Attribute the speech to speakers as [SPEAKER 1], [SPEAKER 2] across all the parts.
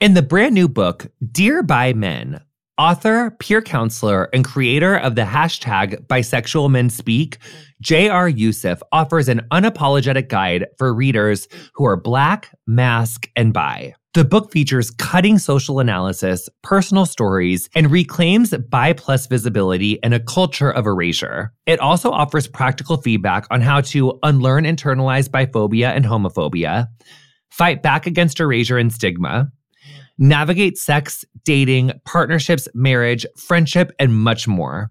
[SPEAKER 1] In the brand new book, Dear Bi Men, author, peer counselor, and creator of the hashtag Bisexual Men Speak, J.R. Youssef offers an unapologetic guide for readers who are Black, Mask, and Bi. The book features cutting social analysis, personal stories, and reclaims bi plus visibility in a culture of erasure. It also offers practical feedback on how to unlearn internalized biphobia and homophobia, fight back against erasure and stigma, navigate sex, dating, partnerships, marriage, friendship, and much more.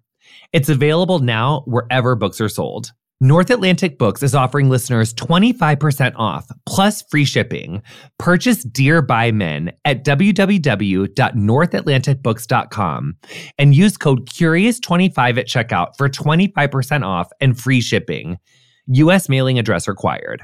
[SPEAKER 1] It's available now wherever books are sold. North Atlantic Books is offering listeners 25% off plus free shipping. Purchase Dear Bi Men at www.northatlanticbooks.com and use code CURIOUS25 at checkout for 25% off and free shipping. US mailing address required.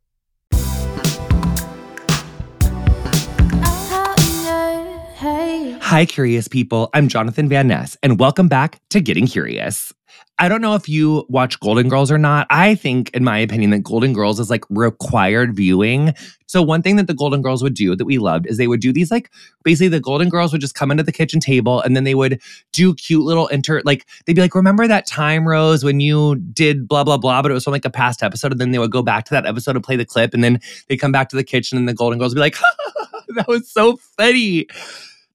[SPEAKER 1] Hi, curious people. I'm Jonathan Van Ness, and welcome back to Getting Curious. I don't know if you watch Golden Girls or not. I think, in my opinion, that Golden Girls is like required viewing. So, one thing that the Golden Girls would do that we loved is they would do these like basically the Golden Girls would just come into the kitchen table and then they would do cute little inter, like they'd be like, Remember that time, Rose, when you did blah, blah, blah, but it was from like a past episode. And then they would go back to that episode and play the clip. And then they come back to the kitchen and the Golden Girls would be like, That was so funny.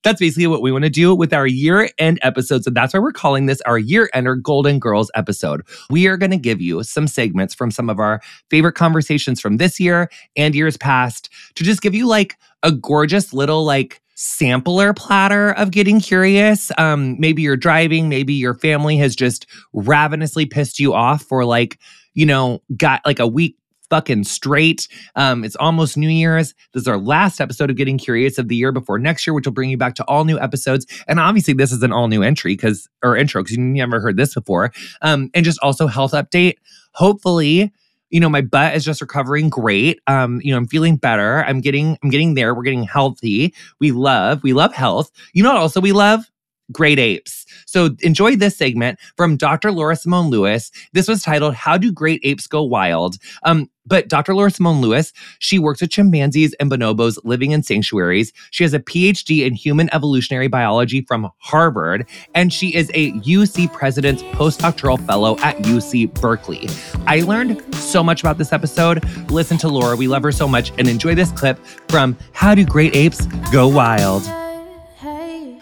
[SPEAKER 1] That's basically what we want to do with our year end episodes. And that's why we're calling this our year ender Golden Girls episode. We are going to give you some segments from some of our favorite conversations from this year and years past to just give you like a gorgeous little like sampler platter of getting curious. Um, maybe you're driving, maybe your family has just ravenously pissed you off for like, you know, got like a week fucking straight. Um, it's almost New Year's. This is our last episode of Getting Curious of the year before next year, which will bring you back to all new episodes. And obviously, this is an all new entry because, or intro, because you never heard this before. Um, and just also health update. Hopefully, you know my butt is just recovering great um you know i'm feeling better i'm getting i'm getting there we're getting healthy we love we love health you know what also we love great apes. So enjoy this segment from Dr. Laura Simone Lewis. This was titled How Do Great Apes Go Wild? Um, but Dr. Laura Simone Lewis, she works with chimpanzees and bonobos living in sanctuaries. She has a PhD in human evolutionary biology from Harvard, and she is a UC President's postdoctoral fellow at UC Berkeley. I learned so much about this episode. Listen to Laura. We love her so much. And enjoy this clip from How Do Great Apes Go Wild?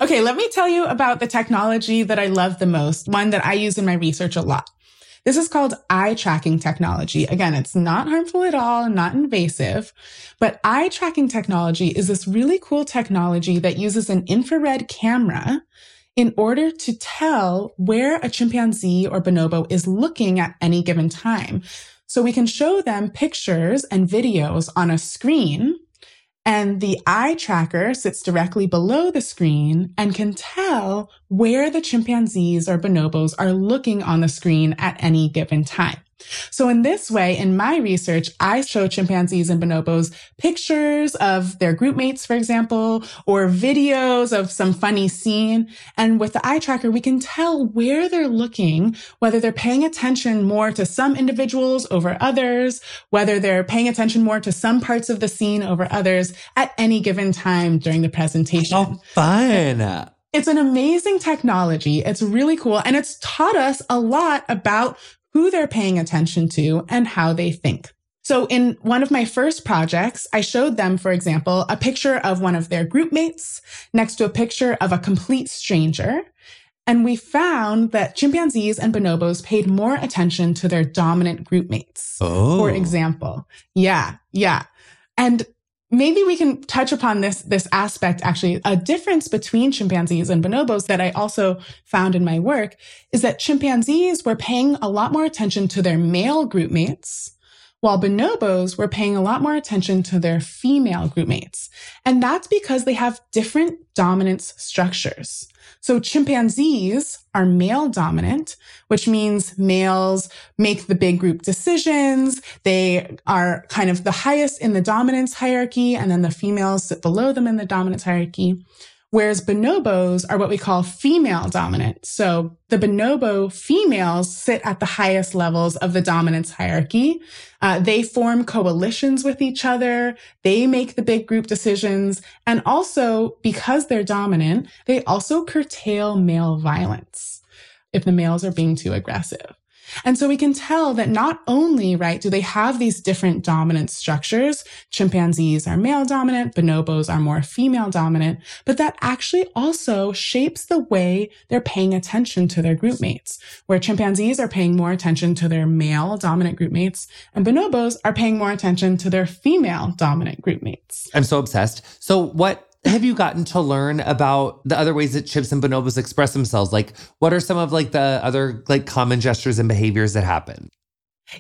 [SPEAKER 2] Okay, let me tell you about the technology that I love the most, one that I use in my research a lot. This is called eye tracking technology. Again, it's not harmful at all, not invasive, but eye tracking technology is this really cool technology that uses an infrared camera in order to tell where a chimpanzee or bonobo is looking at any given time. So we can show them pictures and videos on a screen and the eye tracker sits directly below the screen and can tell where the chimpanzees or bonobos are looking on the screen at any given time. So in this way, in my research, I show chimpanzees and bonobos pictures of their group mates, for example, or videos of some funny scene. And with the eye tracker, we can tell where they're looking, whether they're paying attention more to some individuals over others, whether they're paying attention more to some parts of the scene over others at any given time during the presentation.
[SPEAKER 1] Oh, fun.
[SPEAKER 2] It's an amazing technology. It's really cool. And it's taught us a lot about who they're paying attention to and how they think. So in one of my first projects, I showed them, for example, a picture of one of their group mates next to a picture of a complete stranger. And we found that chimpanzees and bonobos paid more attention to their dominant group mates.
[SPEAKER 1] Oh.
[SPEAKER 2] For example. Yeah. Yeah. And maybe we can touch upon this, this aspect actually. A difference between chimpanzees and bonobos that I also found in my work is that chimpanzees were paying a lot more attention to their male group mates while bonobos were paying a lot more attention to their female groupmates. And that's because they have different dominance structures. So chimpanzees are male dominant, which means males make the big group decisions. They are kind of the highest in the dominance hierarchy, and then the females sit below them in the dominance hierarchy. Whereas bonobos are what we call female dominant. So the bonobo females sit at the highest levels of the dominance hierarchy. Uh, they form coalitions with each other. They make the big group decisions. And also, because they're dominant, they also curtail male violence if the males are being too aggressive. And so we can tell that not only, right, do they have these different dominant structures, chimpanzees are male dominant, bonobos are more female dominant, but that actually also shapes the way they're paying attention to their group mates, where chimpanzees are paying more attention to their male dominant group mates and bonobos are paying more attention to their female dominant group mates.
[SPEAKER 1] I'm so obsessed. So what have you gotten to learn about the other ways that chimps and bonobos express themselves? Like, what are some of like the other like common gestures and behaviors that happen?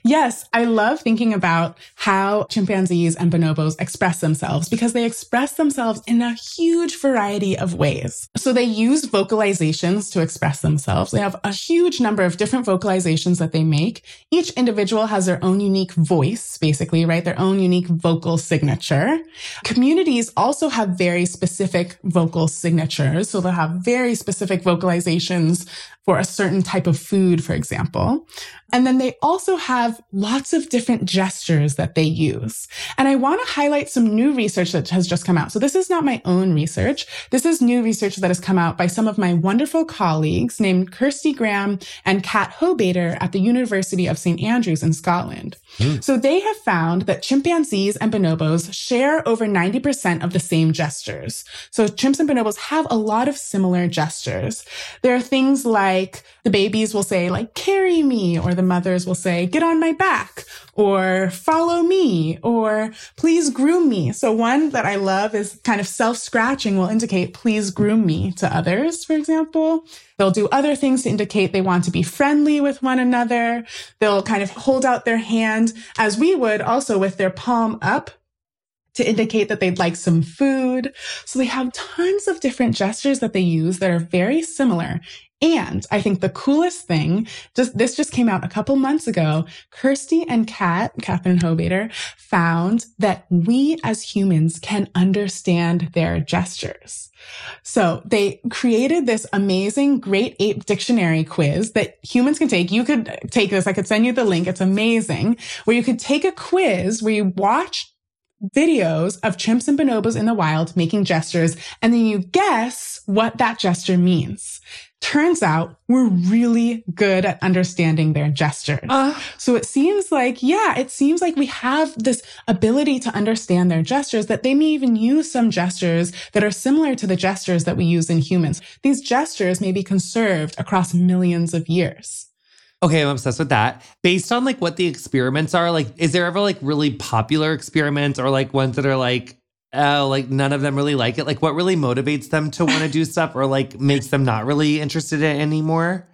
[SPEAKER 2] Yes, I love thinking about how chimpanzees and bonobos express themselves because they express themselves in a huge variety of ways. So they use vocalizations to express themselves. They have a huge number of different vocalizations that they make. Each individual has their own unique voice, basically, right? Their own unique vocal signature. Communities also have very specific vocal signatures. So they'll have very specific vocalizations for a certain type of food, for example. And then they also have lots of different gestures that they use. And I want to highlight some new research that has just come out. So this is not my own research. This is new research that has come out by some of my wonderful colleagues named Kirsty Graham and Cat Hobaiter at the University of St. Andrews in Scotland. Mm. So they have found that chimpanzees and bonobos share over 90% of the same gestures. So chimps and bonobos have a lot of similar gestures. There are things like the babies will say like, carry me, or the mothers will say, get on my back, or follow me, or please groom me. So one that I love is kind of self-scratching will indicate, please groom me to others, for example. They'll do other things to indicate they want to be friendly with one another. They'll kind of hold out their hand as we would also with their palm up to indicate that they'd like some food. So they have tons of different gestures that they use that are very similar. And I think the coolest thing, just this just came out a couple months ago. Kirsty and Kat, Catherine Hobaiter, found that we as humans can understand their gestures. So they created this amazing Great Ape Dictionary quiz that humans can take. You could take this. I could send you the link. It's amazing where you could take a quiz where you watch videos of chimps and bonobos in the wild making gestures and then you guess what that gesture means. Turns out we're really good at understanding their gestures. Uh, so it seems like, yeah, it seems like we have this ability to understand their gestures that they may even use some gestures that are similar to the gestures that we use in humans. These gestures may be conserved across millions of years.
[SPEAKER 1] Okay, I'm obsessed with that. Based on like what the experiments are, like, is there ever like really popular experiments or like ones that are like oh, like none of them really like it? Like, what really motivates them to want to do stuff or like makes them not really interested in it anymore?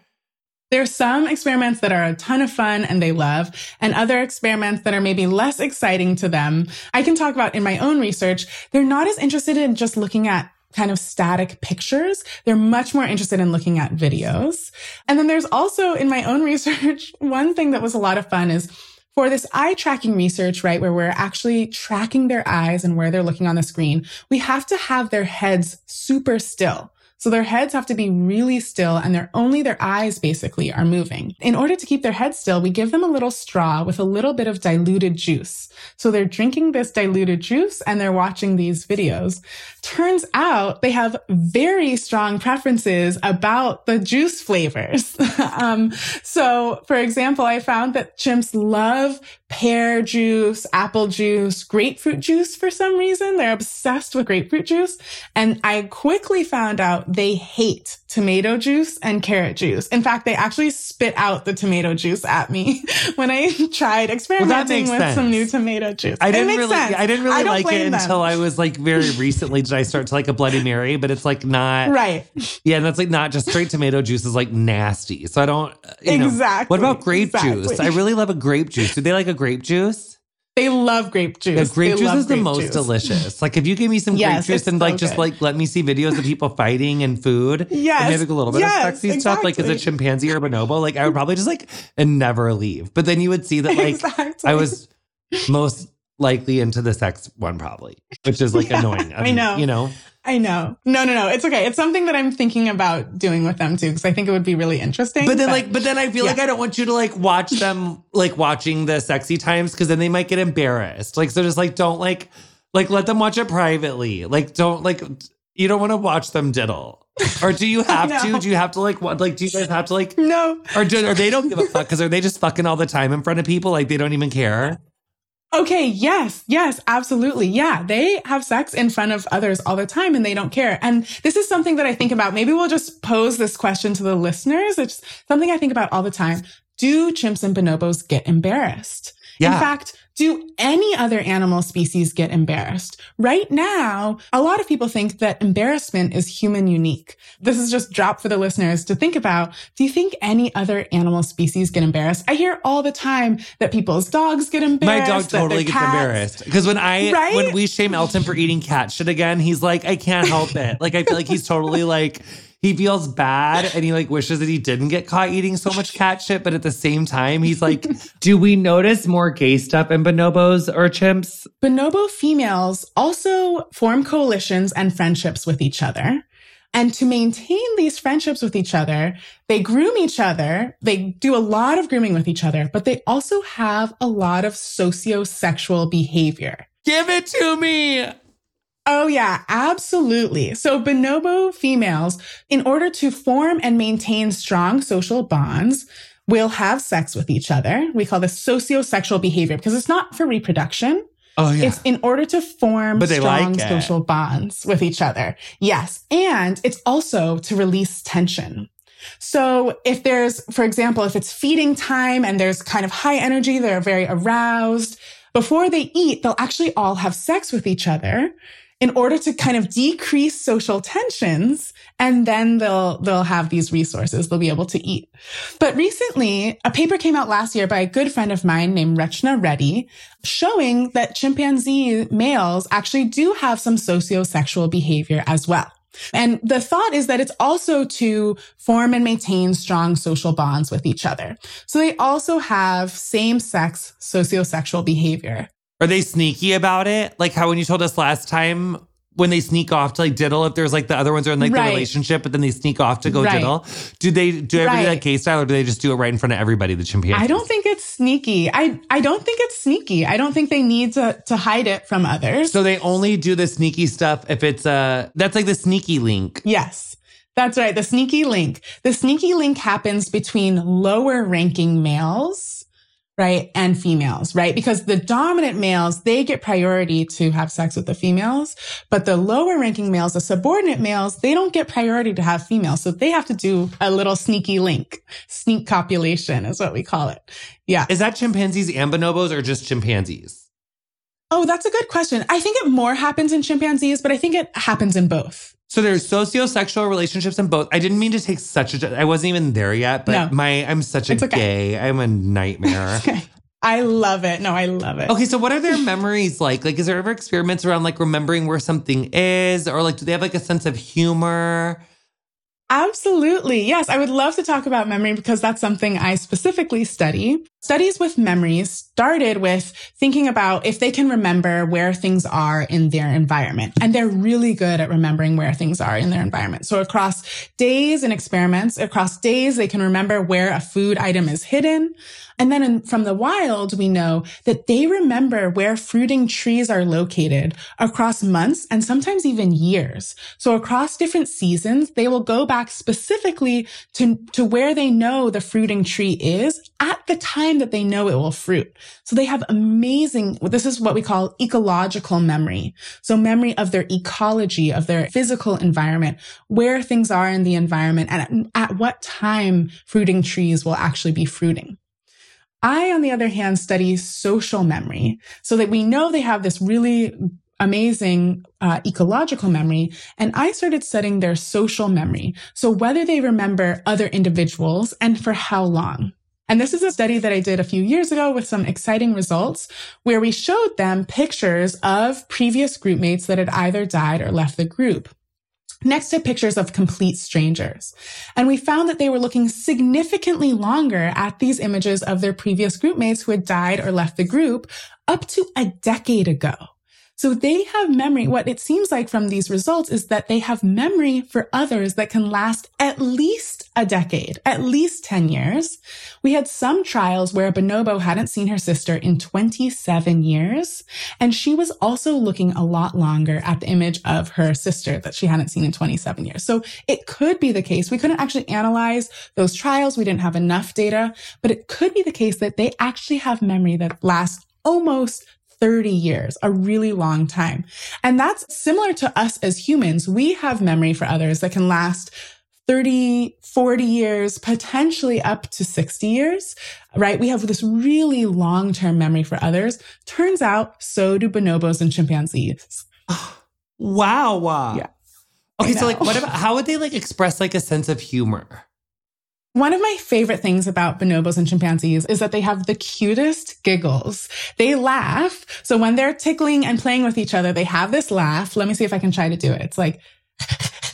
[SPEAKER 2] There's some experiments that are a ton of fun and they love, and other experiments that are maybe less exciting to them. I can talk about in my own research, they're not as interested in just looking at kind of static pictures. They're much more interested in looking at videos. And then there's also in my own research, one thing that was a lot of fun is for this eye tracking research, right, where we're actually tracking their eyes and where they're looking on the screen, we have to have their heads super still. So their heads have to be really still and they're only their eyes basically are moving. In order to keep their heads still, we give them a little straw with a little bit of diluted juice. So they're drinking this diluted juice and they're watching these videos. Turns out they have very strong preferences about the juice flavors. um, so for example, I found that chimps love pear juice, apple juice, grapefruit juice for some reason. They're obsessed with grapefruit juice. And I quickly found out they hate tomato juice and carrot juice. In fact, they actually spit out the tomato juice at me when I tried experimenting well, with sense. some new tomato juice.
[SPEAKER 1] I didn't really, sense. I didn't really I like it them. until I was like very recently did I start to like a Bloody Mary, but it's like not
[SPEAKER 2] right.
[SPEAKER 1] Yeah, and that's like not just straight tomato juice is like nasty. So I don't
[SPEAKER 2] exactly.
[SPEAKER 1] Know. What about grape exactly. juice? I really love a grape juice. Do they like a grape juice?
[SPEAKER 2] They love grape juice.
[SPEAKER 1] Yeah, grape they juice is the most juice. delicious. Like if you give me some yes, grape juice and like so just like let me see videos of people fighting and food.
[SPEAKER 2] Yes.
[SPEAKER 1] And maybe a little bit
[SPEAKER 2] yes,
[SPEAKER 1] of sexy exactly. stuff, like as a chimpanzee or bonobo, like I would probably just like and never leave. But then you would see that like exactly. I was most likely into the sex one probably, which is like yeah, annoying.
[SPEAKER 2] I, I know.
[SPEAKER 1] You know?
[SPEAKER 2] I know. No, no, no. It's okay. It's something that I'm thinking about doing with them too, because I think it would be really interesting.
[SPEAKER 1] But then, but, like, but then I feel yeah. like I don't want you to like watch them like watching the sexy times because then they might get embarrassed. Like, so just like don't like like let them watch it privately. Like, don't like you don't want to watch them diddle. Or do you have to? Do you have to like what? Like, do you guys have to like?
[SPEAKER 2] No.
[SPEAKER 1] Or do or they don't give a fuck because are they just fucking all the time in front of people? Like they don't even care.
[SPEAKER 2] Okay, yes, yes, absolutely. Yeah, they have sex in front of others all the time and they don't care. And this is something that I think about. Maybe we'll just pose this question to the listeners. It's something I think about all the time. Do chimps and bonobos get embarrassed? Yeah. In fact, do any other animal species get embarrassed? Right now, a lot of people think that embarrassment is human unique. This is just drop for the listeners to think about. Do you think any other animal species get embarrassed? I hear all the time that people's dogs get embarrassed.
[SPEAKER 1] My dog totally gets cats, embarrassed. Because when I, right? when we shame Elton for eating cat shit again, he's like, I can't help it. Like, I feel like he's totally like, he feels bad and he like wishes that he didn't get caught eating so much cat shit. But at the same time, he's like,
[SPEAKER 3] do we notice more gay stuff in bonobos or chimps?
[SPEAKER 2] Bonobo females also form coalitions and friendships with each other. And to maintain these friendships with each other, they groom each other. They do a lot of grooming with each other, but they also have a lot of socio-sexual behavior.
[SPEAKER 1] Give it to me.
[SPEAKER 2] Oh, yeah, absolutely. So bonobo females, in order to form and maintain strong social bonds, will have sex with each other. We call this sociosexual behavior because it's not for reproduction.
[SPEAKER 1] Oh, yeah.
[SPEAKER 2] It's in order to form strong like social bonds with each other. Yes. And it's also to release tension. So if there's, for example, if it's feeding time and there's kind of high energy, they're very aroused. Before they eat, they'll actually all have sex with each other in order to kind of decrease social tensions and then they'll they'll have these resources they'll be able to eat but recently a paper came out last year by a good friend of mine named rachna reddy showing that chimpanzee males actually do have some socio-sexual behavior as well and the thought is that it's also to form and maintain strong social bonds with each other. So they also have same sex sociosexual behavior.
[SPEAKER 1] Are they sneaky about it? Like how when you told us last time when they sneak off to like diddle if there's like the other ones are in like right. the relationship, but then they sneak off to go right. diddle. Do they do everything right. like K style or do they just do it right in front of everybody, the chimpanzees?
[SPEAKER 2] I don't think it's sneaky. I I don't think it's sneaky. I don't think they need to to hide it from others.
[SPEAKER 1] So they only do the sneaky stuff if it's uh that's like the sneaky link.
[SPEAKER 2] Yes. That's right. The sneaky link. The sneaky link happens between lower ranking males right? And females, right? Because the dominant males, they get priority to have sex with the females, but the lower ranking males, the subordinate males, they don't get priority to have females. So they have to do a little sneaky link. Sneak copulation is what we call it. Yeah.
[SPEAKER 1] Is that chimpanzees and bonobos or just chimpanzees?
[SPEAKER 2] Oh, that's a good question. I think it more happens in chimpanzees, but I think it happens in both.
[SPEAKER 1] So there's socio-sexual relationships in both. I didn't mean to take such a. I wasn't even there yet, but no, my I'm such a okay. gay. I'm a nightmare. okay.
[SPEAKER 2] I love it. No, I love it.
[SPEAKER 4] Okay, so what are their memories like? Like, is there ever experiments around like remembering where something is, or like, do they have like a sense of humor?
[SPEAKER 2] Absolutely. Yes. I would love to talk about memory because that's something I specifically study. Studies with memories started with thinking about if they can remember where things are in their environment. And they're really good at remembering where things are in their environment. So across days and experiments, across days, they can remember where a food item is hidden. And then in, from the wild, we know that they remember where fruiting trees are located across months and sometimes even years. So across different seasons, they will go back specifically to, to where they know the fruiting tree is at the time that they know it will fruit. So they have amazing, this is what we call ecological memory. So memory of their ecology, of their physical environment, where things are in the environment and at, at what time fruiting trees will actually be fruiting. I, on the other hand, study social memory so that we know they have this really amazing uh, ecological memory. And I started studying their social memory. So whether they remember other individuals and for how long. And this is a study that I did a few years ago with some exciting results where we showed them pictures of previous groupmates that had either died or left the group next to pictures of complete strangers. And we found that they were looking significantly longer at these images of their previous groupmates who had died or left the group up to a decade ago. So they have memory. What it seems like from these results is that they have memory for others that can last at least a decade, at least 10 years. We had some trials where bonobo hadn't seen her sister in 27 years. And she was also looking a lot longer at the image of her sister that she hadn't seen in 27 years. So it could be the case. We couldn't actually analyze those trials. We didn't have enough data, but it could be the case that they actually have memory that lasts almost 30 years, a really long time. And that's similar to us as humans. We have memory for others that can last 30, 40 years, potentially up to 60 years, right? We have this really long term memory for others. Turns out so do bonobos and chimpanzees.
[SPEAKER 4] wow.
[SPEAKER 2] Yeah.
[SPEAKER 4] Okay. So like, what about, how would they like express like a sense of humor?
[SPEAKER 2] One of my favorite things about bonobos and chimpanzees is that they have the cutest giggles. They laugh. So when they're tickling and playing with each other, they have this laugh. Let me see if I can try to do it. It's like,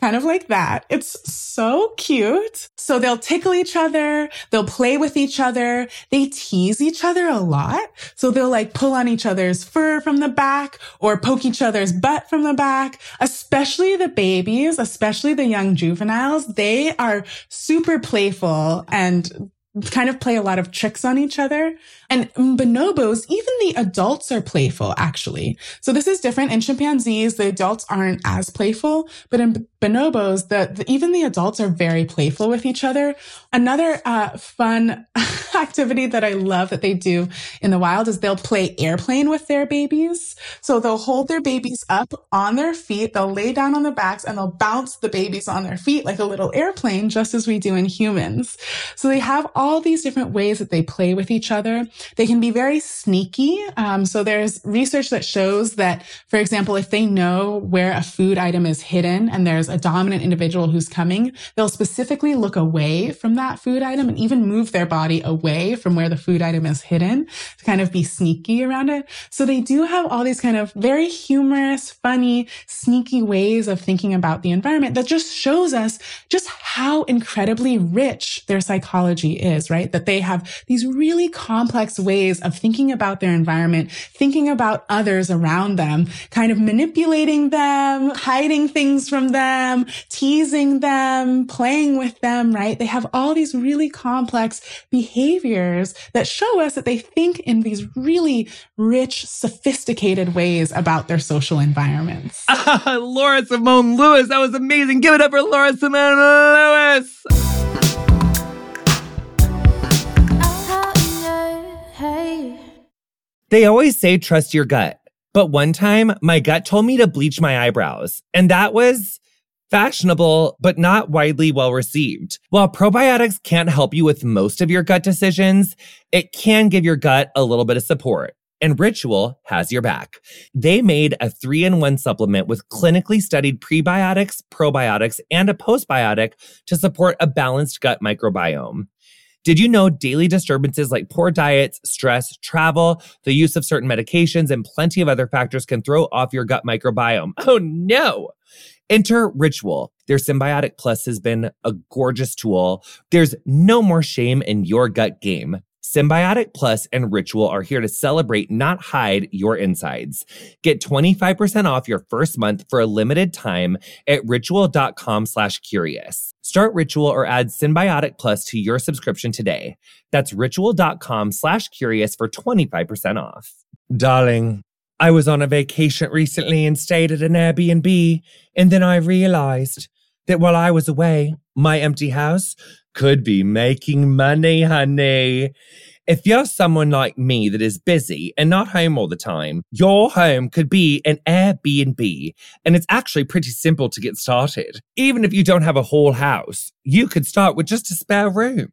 [SPEAKER 2] kind of like that. It's so cute. So they'll tickle each other. They'll play with each other. They tease each other a lot. So they'll like pull on each other's fur from the back or poke each other's butt from the back, especially the babies, especially the young juveniles. They are super playful and kind of play a lot of tricks on each other. And bonobos, even the adults are playful, actually. So this is different. In chimpanzees, the adults aren't as playful, but in bonobos, the, the even the adults are very playful with each other. Another uh, fun activity that I love that they do in the wild is they'll play airplane with their babies. So they'll hold their babies up on their feet, they'll lay down on their backs, and they'll bounce the babies on their feet like a little airplane, just as we do in humans. So they have all these different ways that they play with each other. They can be very sneaky. Um, so there's research that shows that, for example, if they know where a food item is hidden and there's a dominant individual who's coming, they'll specifically look away from that food item and even move their body away from where the food item is hidden to kind of be sneaky around it. So they do have all these kind of very humorous, funny, sneaky ways of thinking about the environment that just shows us just how incredibly rich their psychology is, right? That they have these really complex ways of thinking about their environment, thinking about others around them, kind of manipulating them, hiding things from them, teasing them, playing with them, right? They have all these really complex behaviors that show us that they think in these really rich, sophisticated ways about their social environments.
[SPEAKER 1] Laura Simone Lewis, that was amazing. Give it up for Laura Simone Lewis. They always say trust your gut. But one time, my gut told me to bleach my eyebrows, and that was fashionable, but not widely well received. While probiotics can't help you with most of your gut decisions, it can give your gut a little bit of support. And Ritual has your back. They made a three in one supplement with clinically studied prebiotics, probiotics, and a postbiotic to support a balanced gut microbiome. Did you know daily disturbances like poor diets, stress, travel, the use of certain medications, and plenty of other factors can throw off your gut microbiome? Oh no! Enter Ritual. Their Synbiotic Plus has been a gorgeous tool. There's no more shame in your gut game. Synbiotic Plus and Ritual are here to celebrate, not hide your insides. Get 25% off your first month for a limited time at ritual.com slash curious. Start Ritual or add Synbiotic Plus to your subscription today. That's ritual.com slash curious for 25% off. Darling, I was on a vacation recently and stayed at an Airbnb, and then I realized that while I was away, my empty house could be making money, honey. If you're someone like me that is busy and not home all the time, your home could be an Airbnb. And it's actually pretty simple to get started. Even if you don't have a whole house, you could start with just a spare room.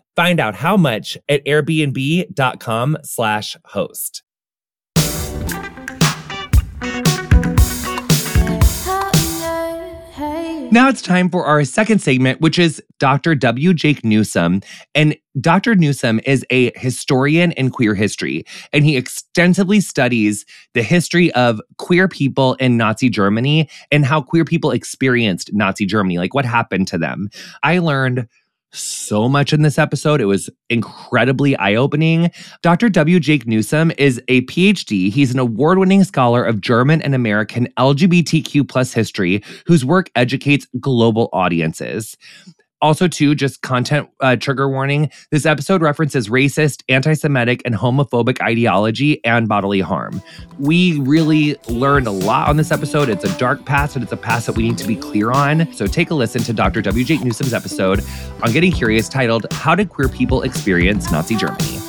[SPEAKER 1] Find out how much at airbnb.com slash host. Now it's time for our second segment, which is Dr. W. Jake Newsome. And Dr. Newsome is a historian in queer history, and he extensively studies the history of queer people in Nazi Germany and how queer people experienced Nazi Germany, like what happened to them. I learned so much in this episode. It was incredibly eye opening. Dr. W. Jake Newsome is a PhD. He's an award winning scholar of German and American LGBTQ plus history whose work educates global audiences. Also, too, just content uh, trigger warning this episode references racist, anti Semitic, and homophobic ideology and bodily harm. We really learned a lot on this episode. It's a dark past, and it's a past that we need to be clear on. So, take a listen to Dr. W. Jake Newsome's episode on Getting Curious titled How Did Queer People Experience Nazi Germany?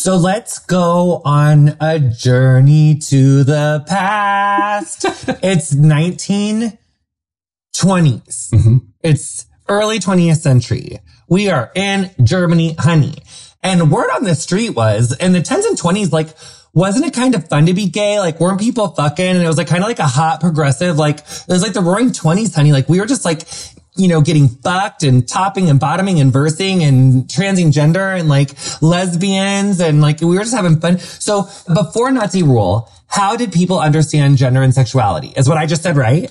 [SPEAKER 4] So let's go on a journey to the past. it's 1920s.
[SPEAKER 5] Mm-hmm.
[SPEAKER 4] It's early 20th century. We are in Germany, honey. And word on the street was in the 10s and 20s, like, wasn't it kind of fun to be gay? Like, weren't people fucking? And it was like kind of like a hot progressive, like, it was like the roaring 20s, honey. Like, we were just like, you know, getting fucked and topping and bottoming and versing and transing gender and like lesbians and like we were just having fun. So before Nazi rule, how did people understand gender and sexuality? Is what I just said, right?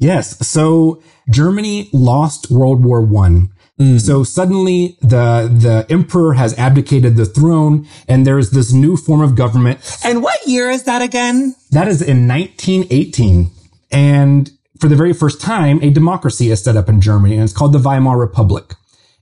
[SPEAKER 5] Yes. So Germany lost World War One. Mm. So suddenly the the emperor has abdicated the throne and there's this new form of government.
[SPEAKER 4] And what year is that again?
[SPEAKER 5] That is in 1918. And for the very first time, a democracy is set up in Germany and it's called the Weimar Republic.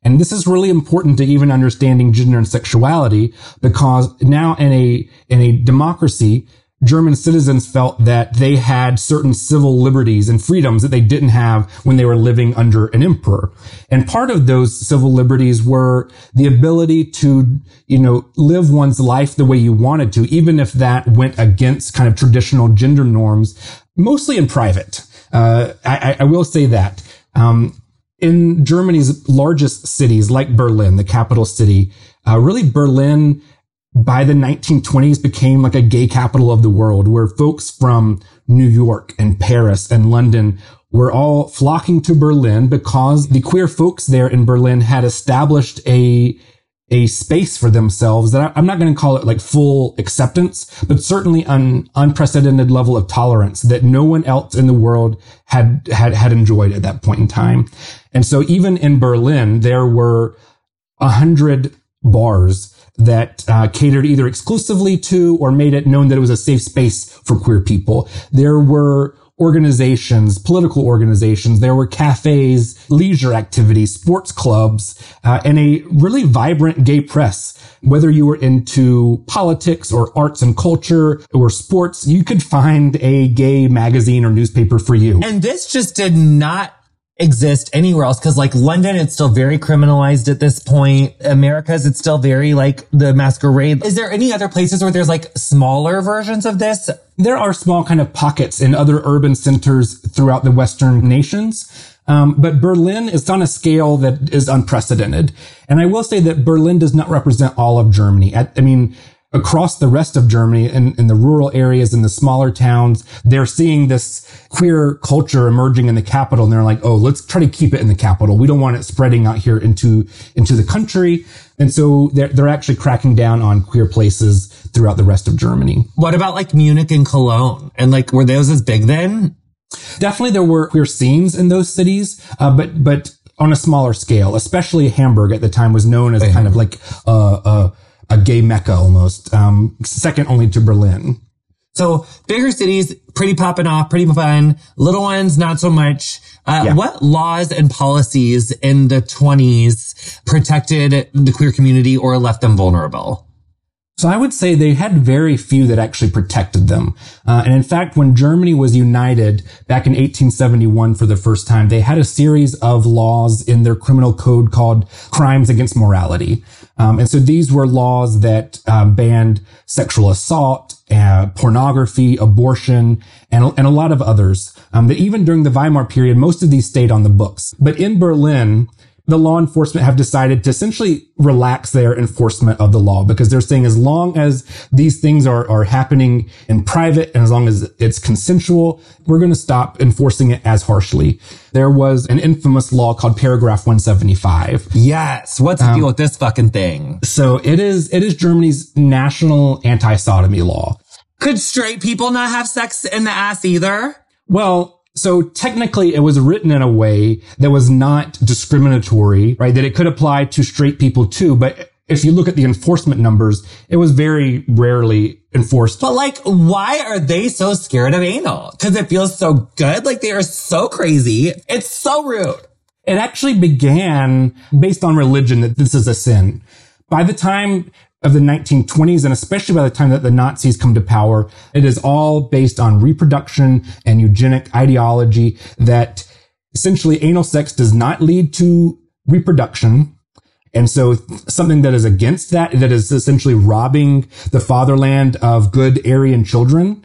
[SPEAKER 5] And this is really important to even understanding gender and sexuality because now in a, in a democracy, German citizens felt that they had certain civil liberties and freedoms that they didn't have when they were living under an emperor. And part of those civil liberties were the ability to, you know, live one's life the way you wanted to, even if that went against kind of traditional gender norms, mostly in private. Uh, I, I will say that. Um, in Germany's largest cities, like Berlin, the capital city, uh, really Berlin by the 1920s became like a gay capital of the world where folks from New York and Paris and London were all flocking to Berlin because the queer folks there in Berlin had established a a space for themselves that I'm not going to call it like full acceptance, but certainly an unprecedented level of tolerance that no one else in the world had, had, had enjoyed at that point in time. And so even in Berlin, there were a hundred bars that uh, catered either exclusively to or made it known that it was a safe space for queer people. There were organizations, political organizations. There were cafes, leisure activities, sports clubs, uh, and a really vibrant gay press. Whether you were into politics or arts and culture or sports, you could find a gay magazine or newspaper for you.
[SPEAKER 4] And this just did not
[SPEAKER 1] exist anywhere else because like London, it's still very criminalized at this point. America's, it's still very like the masquerade. Is there any other places where there's like smaller versions of this?
[SPEAKER 5] There are small kind of pockets in other urban centers throughout the Western nations. Um, but Berlin is on a scale that is unprecedented. And I will say that Berlin does not represent all of Germany. I, I mean, across the rest of Germany in, in the rural areas in the smaller towns, they're seeing this queer culture emerging in the capital. And they're like, Oh, let's try to keep it in the capital. We don't want it spreading out here into, into the country. And so they're, they're actually cracking down on queer places throughout the rest of Germany.
[SPEAKER 1] What about like Munich and Cologne? And like, were those as big then?
[SPEAKER 5] Definitely there were queer scenes in those cities, uh, but, but on a smaller scale, especially Hamburg at the time was known as kind of like, uh, uh, a gay mecca almost, um, second only to Berlin.
[SPEAKER 1] So bigger cities, pretty popping off, pretty fun. Little ones, not so much. Uh,
[SPEAKER 5] Yeah.
[SPEAKER 1] What laws and policies in the 20s protected the queer community or left them vulnerable?
[SPEAKER 5] So I would say they had very few that actually protected them. Uh, and in fact, when Germany was united back in 1871 for the first time, they had a series of laws in their criminal code called crimes against morality. Um, and so these were laws that uh, banned sexual assault, uh, pornography, abortion, and, and a lot of others. Um, that even during the Weimar period, most of these stayed on the books. But in Berlin, the law enforcement have decided to essentially relax their enforcement of the law because they're saying as long as these things are, are happening in private and as long as it's consensual, we're going to stop enforcing it as harshly. There was an infamous law called paragraph 175.
[SPEAKER 1] Yes. What's the um, deal with this fucking thing?
[SPEAKER 5] So it is, it is Germany's national anti-sodomy law.
[SPEAKER 1] Could straight people not have sex in the ass either?
[SPEAKER 5] Well, so technically it was written in a way that was not discriminatory, right? That it could apply to straight people too. But if you look at the enforcement numbers, it was very rarely enforced.
[SPEAKER 1] But like, why are they so scared of anal? Cause it feels so good. Like they are so crazy. It's so rude.
[SPEAKER 5] It actually began based on religion that this is a sin. By the time of the 1920s, and especially by the time that the Nazis come to power, it is all based on reproduction and eugenic ideology that essentially anal sex does not lead to reproduction. And so something that is against that, that is essentially robbing the fatherland of good Aryan children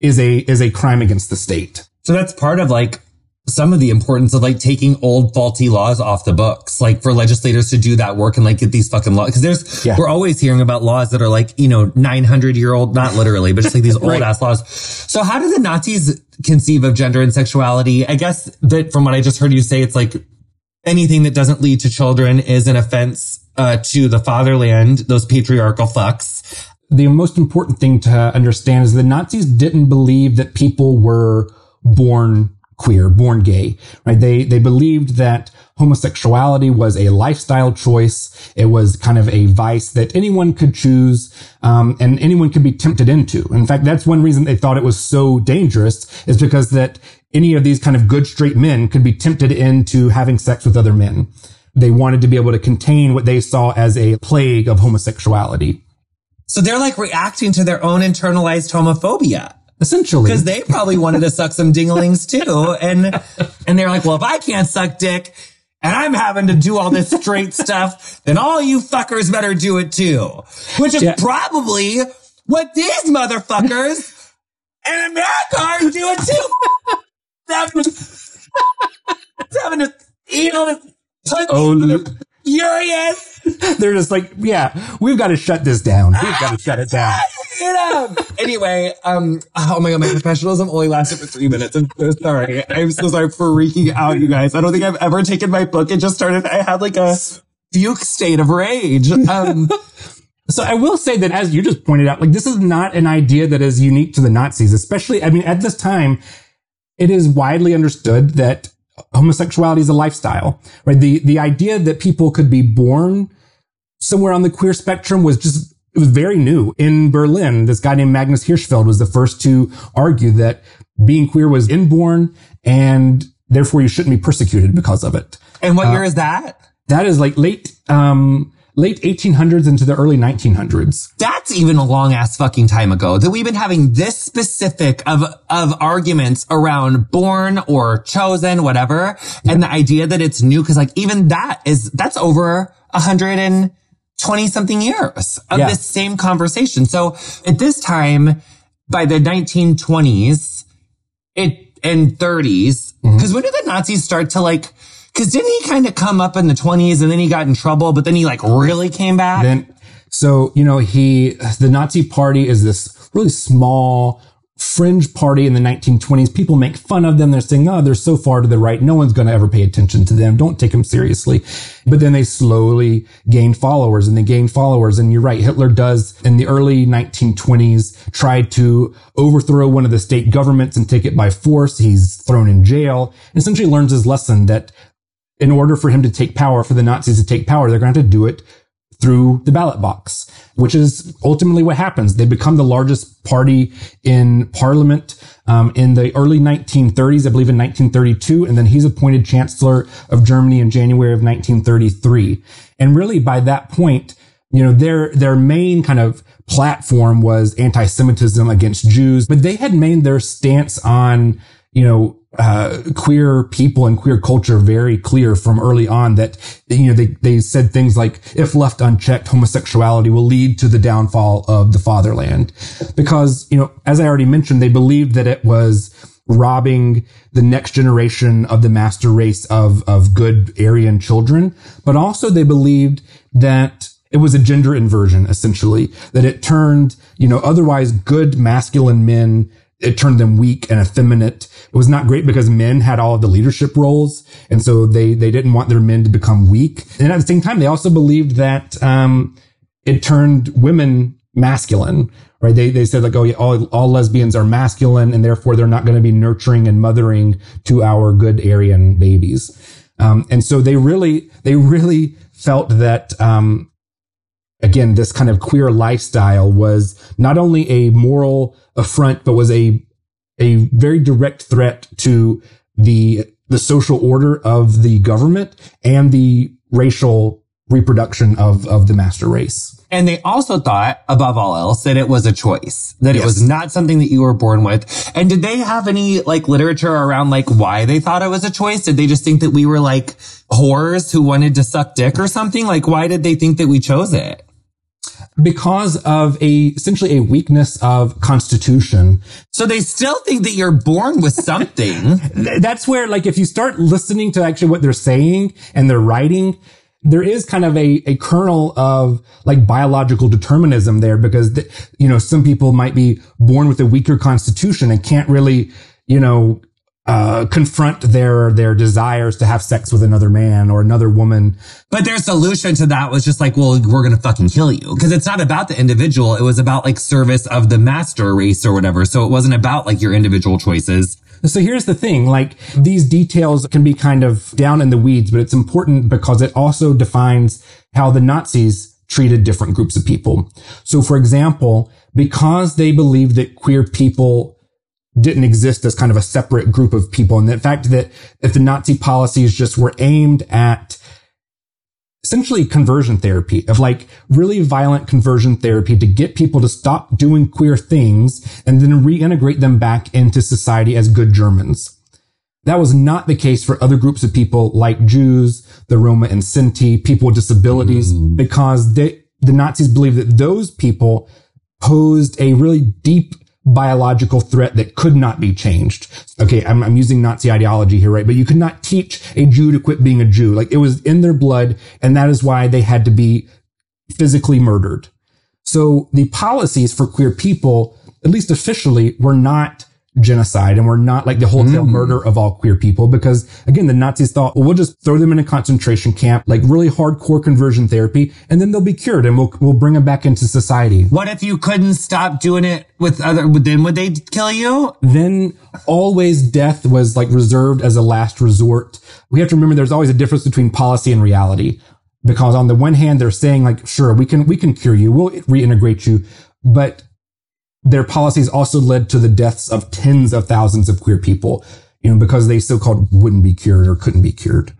[SPEAKER 5] is a, is a crime against the state.
[SPEAKER 1] So that's part of like some of the importance of like taking old faulty laws off the books, like for legislators to do that work and like get these fucking laws. Cause there's,
[SPEAKER 5] Yeah.
[SPEAKER 1] we're always hearing about laws that are like, you know, 900 year old, not literally, but just like these old
[SPEAKER 5] Right.
[SPEAKER 1] ass laws. So how did the Nazis conceive of gender and sexuality? I guess that from what I just heard you say, it's like anything that doesn't lead to children is an offense uh, to the fatherland, those patriarchal fucks.
[SPEAKER 5] the most important thing to understand is the Nazis didn't believe that people were born queer, born gay, right? They, they believed that homosexuality was a lifestyle choice. It was kind of a vice that anyone could choose, um, and anyone could be tempted into. In fact, that's one reason they thought it was so dangerous is because that any of these kind of good straight men could be tempted into having sex with other men. They wanted to be able to contain what they saw as a plague of homosexuality.
[SPEAKER 1] So they're like reacting to their own internalized homophobia.
[SPEAKER 5] Essentially.
[SPEAKER 1] because they probably wanted to suck some dinglings too. And, and they're like, well, if I can't suck dick and I'm having to do all this straight stuff, then all you fuckers better do it too. Which is
[SPEAKER 5] Yeah.
[SPEAKER 1] probably what these motherfuckers in America are doing too. having to, having to eat all this pussy.
[SPEAKER 5] Oh,
[SPEAKER 1] furious.
[SPEAKER 5] they're just like, yeah, we've got to shut this down. We've got to shut it down.
[SPEAKER 1] Anyway, um, oh my god, my professionalism only lasted for three minutes. I'm so sorry. I'm so sorry for freaking out, you guys. I don't think I've ever taken my book and just started. I had like a fugue state of rage. Um,
[SPEAKER 5] So I will say that as you just pointed out, like this is not an idea that is unique to the Nazis, especially, I mean, at this time, it is widely understood that homosexuality is a lifestyle, right? The, the idea that people could be born somewhere on the queer spectrum was just, it was very new. In Berlin, this guy named Magnus Hirschfeld was the first to argue that being queer was inborn and therefore you shouldn't be persecuted because of it.
[SPEAKER 1] and what year is that?
[SPEAKER 5] That is like late, um, late 1800s into the early 1900s.
[SPEAKER 1] That's even a long ass fucking time ago that we've been having this specific of, of arguments around born or chosen, whatever. And the idea that it's new. Cause like even that is, that's over a hundred and twenty something years of
[SPEAKER 5] Yeah.
[SPEAKER 1] this same conversation. So at this time, by the 1920s, it and 30s, because mm-hmm. when did the Nazis start to like, because didn't he kind of come up in the 20s and then he got in trouble, but then he like really came back?
[SPEAKER 5] Then, so, you know, he, the Nazi party is this really small fringe party in the 1920s. People make fun of them. They're saying, oh, they're so far to the right. No one's going to ever pay attention to them. Don't take them seriously. But then they slowly gain followers and they gain followers. And you're right. Hitler does in the early 1920s try to overthrow one of the state governments and take it by force. He's thrown in jail and essentially learns his lesson that in order for him to take power, for the Nazis to take power, they're going to have to do it through the ballot box, which is ultimately what happens. They become the largest party in parliament um, in the early 1930s, I believe in 1932, and then he's appointed chancellor of Germany in January of 1933. And really, by that point, you know, their their main kind of platform was anti-Semitism against Jews, but they had made their stance on you know, uh, queer people and queer culture very clear from early on that, you know, they, they said things like, if left unchecked, homosexuality will lead to the downfall of the fatherland. Because, you know, as I already mentioned, they believed that it was robbing the next generation of the master race of, of good Aryan children. But also they believed that it was a gender inversion, essentially, that it turned, you know, otherwise good masculine men it turned them weak and effeminate. It was not great because men had all of the leadership roles. And so they, they didn't want their men to become weak. And at the same time, they also believed that, um, it turned women masculine, right? They, they said like, oh yeah, all, all lesbians are masculine and therefore they're not going to be nurturing and mothering to our good Aryan babies. Um, and so they really, they really felt that, um, again, this kind of queer lifestyle was not only a moral affront, but was a a very direct threat to the the social order of the government and the racial reproduction of of the master race.
[SPEAKER 1] And they also thought, above all else, that it was a choice, that it was not something that you were born with. And did they have any like literature around like why they thought it was a choice? Did they just think that we were like whores who wanted to suck dick or something? Like, why did they think that we chose it?
[SPEAKER 5] Because of a essentially a weakness of constitution.
[SPEAKER 1] So they still think that you're born with something.
[SPEAKER 5] That's where like if you start listening to actually what they're saying and they're writing, there is kind of a, a kernel of like biological determinism there because, th- you know, some people might be born with a weaker constitution and can't really, you know, uh, confront their, their desires to have sex with another man or another woman.
[SPEAKER 1] But their solution to that was just like, well, we're to fucking kill you. Cause it's not about the individual. It was about like service of the master race or whatever. So it wasn't about like your individual choices.
[SPEAKER 5] So here's the thing, like these details can be kind of down in the weeds, but it's important because it also defines how the Nazis treated different groups of people. So for example, because they believed that queer people didn't exist as kind of a separate group of people. And the fact that if the Nazi policies just were aimed at essentially conversion therapy of like really violent conversion therapy to get people to stop doing queer things and then reintegrate them back into society as good Germans. That was not the case for other groups of people like Jews, the Roma and Sinti, people with disabilities, mm. because they, the Nazis believed that those people posed a really deep biological threat that could not be changed. Okay, I'm, I'm using Nazi ideology here, right? But you could not teach a Jew to quit being a Jew. Like it was in their blood, and that is why they had to be physically murdered. So the policies for queer people, at least officially, were not genocide and we're not like the wholesale mm. murder of all queer people because again, the Nazis thought, well, we'll just throw them in a concentration camp, like really hardcore conversion therapy, and then they'll be cured and we'll, we'll bring them back into society.
[SPEAKER 1] What if you couldn't stop doing it with other, then would they kill you?
[SPEAKER 5] then always death was like reserved as a last resort. We have to remember there's always a difference between policy and reality. Because on the one hand, they're saying like, sure, we can, we can cure you. We'll reintegrate you. But their policies also led to the deaths of tens of thousands of queer people, you know, because they so-called wouldn't be cured or couldn't be cured.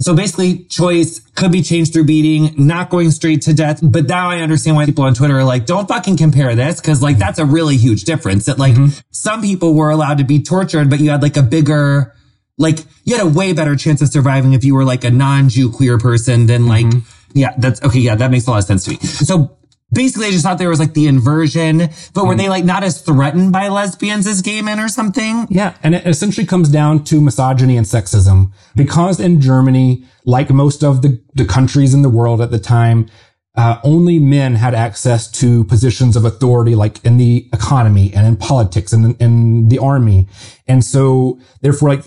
[SPEAKER 6] So basically, choice could be changed through beating, not going straight to death. But now I understand why people on Twitter are like, don't fucking compare this. Cause like, that's a really huge difference that like mm-hmm. some people were allowed to be tortured, but you had like a bigger, like you had a way better chance of surviving if you were like a non-Jew queer person than like, mm-hmm. yeah, that's okay. Yeah, that makes a lot of sense to me. So basically, I just thought there was like the inversion, but were they like not as threatened by lesbians as gay men or something?
[SPEAKER 5] Yeah, and it essentially comes down to misogyny and sexism. Because in Germany, like most of the, the countries in the world at the time, uh, only men had access to positions of authority, like in the economy and in politics and in, in the army. And so, therefore, like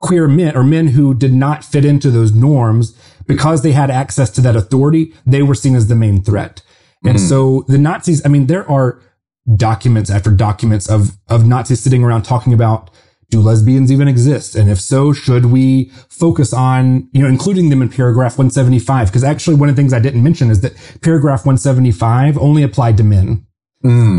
[SPEAKER 5] queer men or men who did not fit into those norms, because they had access to that authority, they were seen as the main threat. And so the Nazis, I mean, there are documents after documents of, of Nazis sitting around talking about do lesbians even exist? And if so, should we focus on, you know, including them in paragraph 175? Because actually one of the things I didn't mention is that paragraph 175 only applied to men.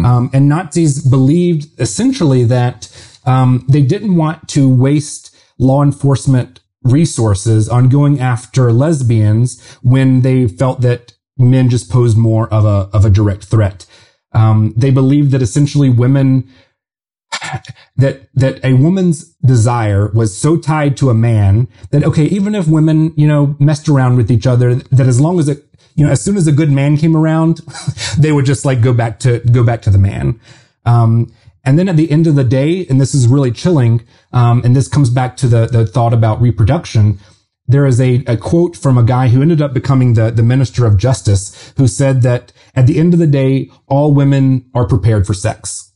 [SPEAKER 5] Um, and Nazis believed essentially that um, they didn't want to waste law enforcement resources on going after lesbians when they felt that men just posed more of a of a direct threat. Um, they believed that essentially women that that a woman's desire was so tied to a man that okay, even if women you know messed around with each other, that as long as it you know as soon as a good man came around, they would just like go back to go back to the man. Um, and then at the end of the day, and this is really chilling, um, and this comes back to the the thought about reproduction. There is a, a quote from a guy who ended up becoming the, the minister of justice who said that at the end of the day, all women are prepared for sex.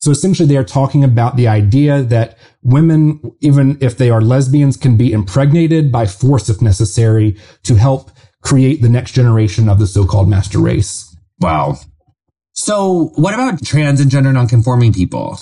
[SPEAKER 5] So essentially they are talking about the idea that women, even if they are lesbians, can be impregnated by force if necessary to help create the next generation of the so-called master race.
[SPEAKER 6] Wow. So what about trans and gender nonconforming people?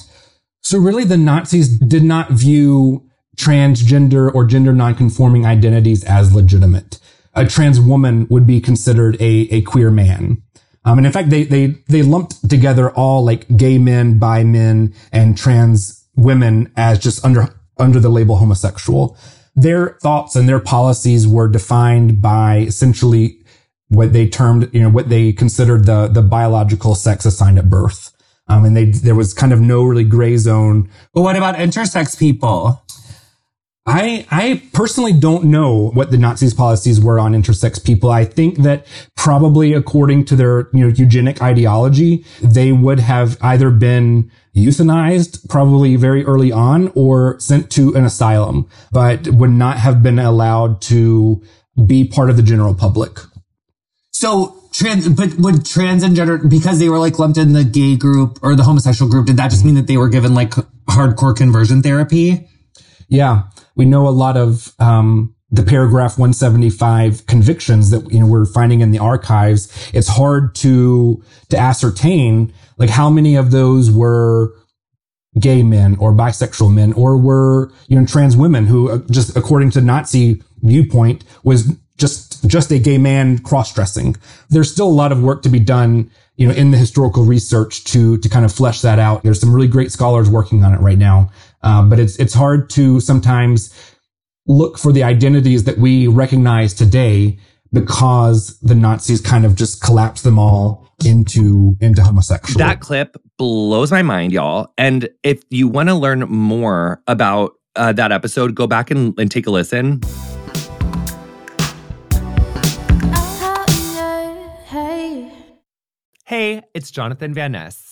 [SPEAKER 5] So really the Nazis did not view transgender or gender nonconforming identities as legitimate. A trans woman would be considered a, a queer man. Um, and in fact, they, they, they lumped together all like gay men, bi men, and trans women as just under, under the label homosexual. Their thoughts and their policies were defined by essentially what they termed, you know, what they considered the, the biological sex assigned at birth. Um, and they, there was kind of no really gray zone.
[SPEAKER 6] But what about intersex people?
[SPEAKER 5] I, I personally don't know what the Nazis' policies were on intersex people. I think that probably according to their, you know, eugenic ideology, they would have either been euthanized probably very early on or sent to an asylum, but would not have been allowed to be part of the general public.
[SPEAKER 6] So trans, but would trans and gender, because they were like lumped in the gay group or the homosexual group, did that just mean that they were given like hardcore conversion therapy?
[SPEAKER 5] Yeah, we know a lot of um, the paragraph 175 convictions that you know we're finding in the archives. It's hard to to ascertain like how many of those were gay men or bisexual men or were you know trans women who uh, just according to Nazi viewpoint was just just a gay man cross-dressing. There's still a lot of work to be done you know in the historical research to to kind of flesh that out. There's some really great scholars working on it right now. Um, but it's it's hard to sometimes look for the identities that we recognize today because the Nazis kind of just collapsed them all into into homosexual.
[SPEAKER 1] That clip blows my mind, y'all. And if you want to learn more about uh, that episode, go back and, and take a listen. Hey, it's Jonathan Van Ness.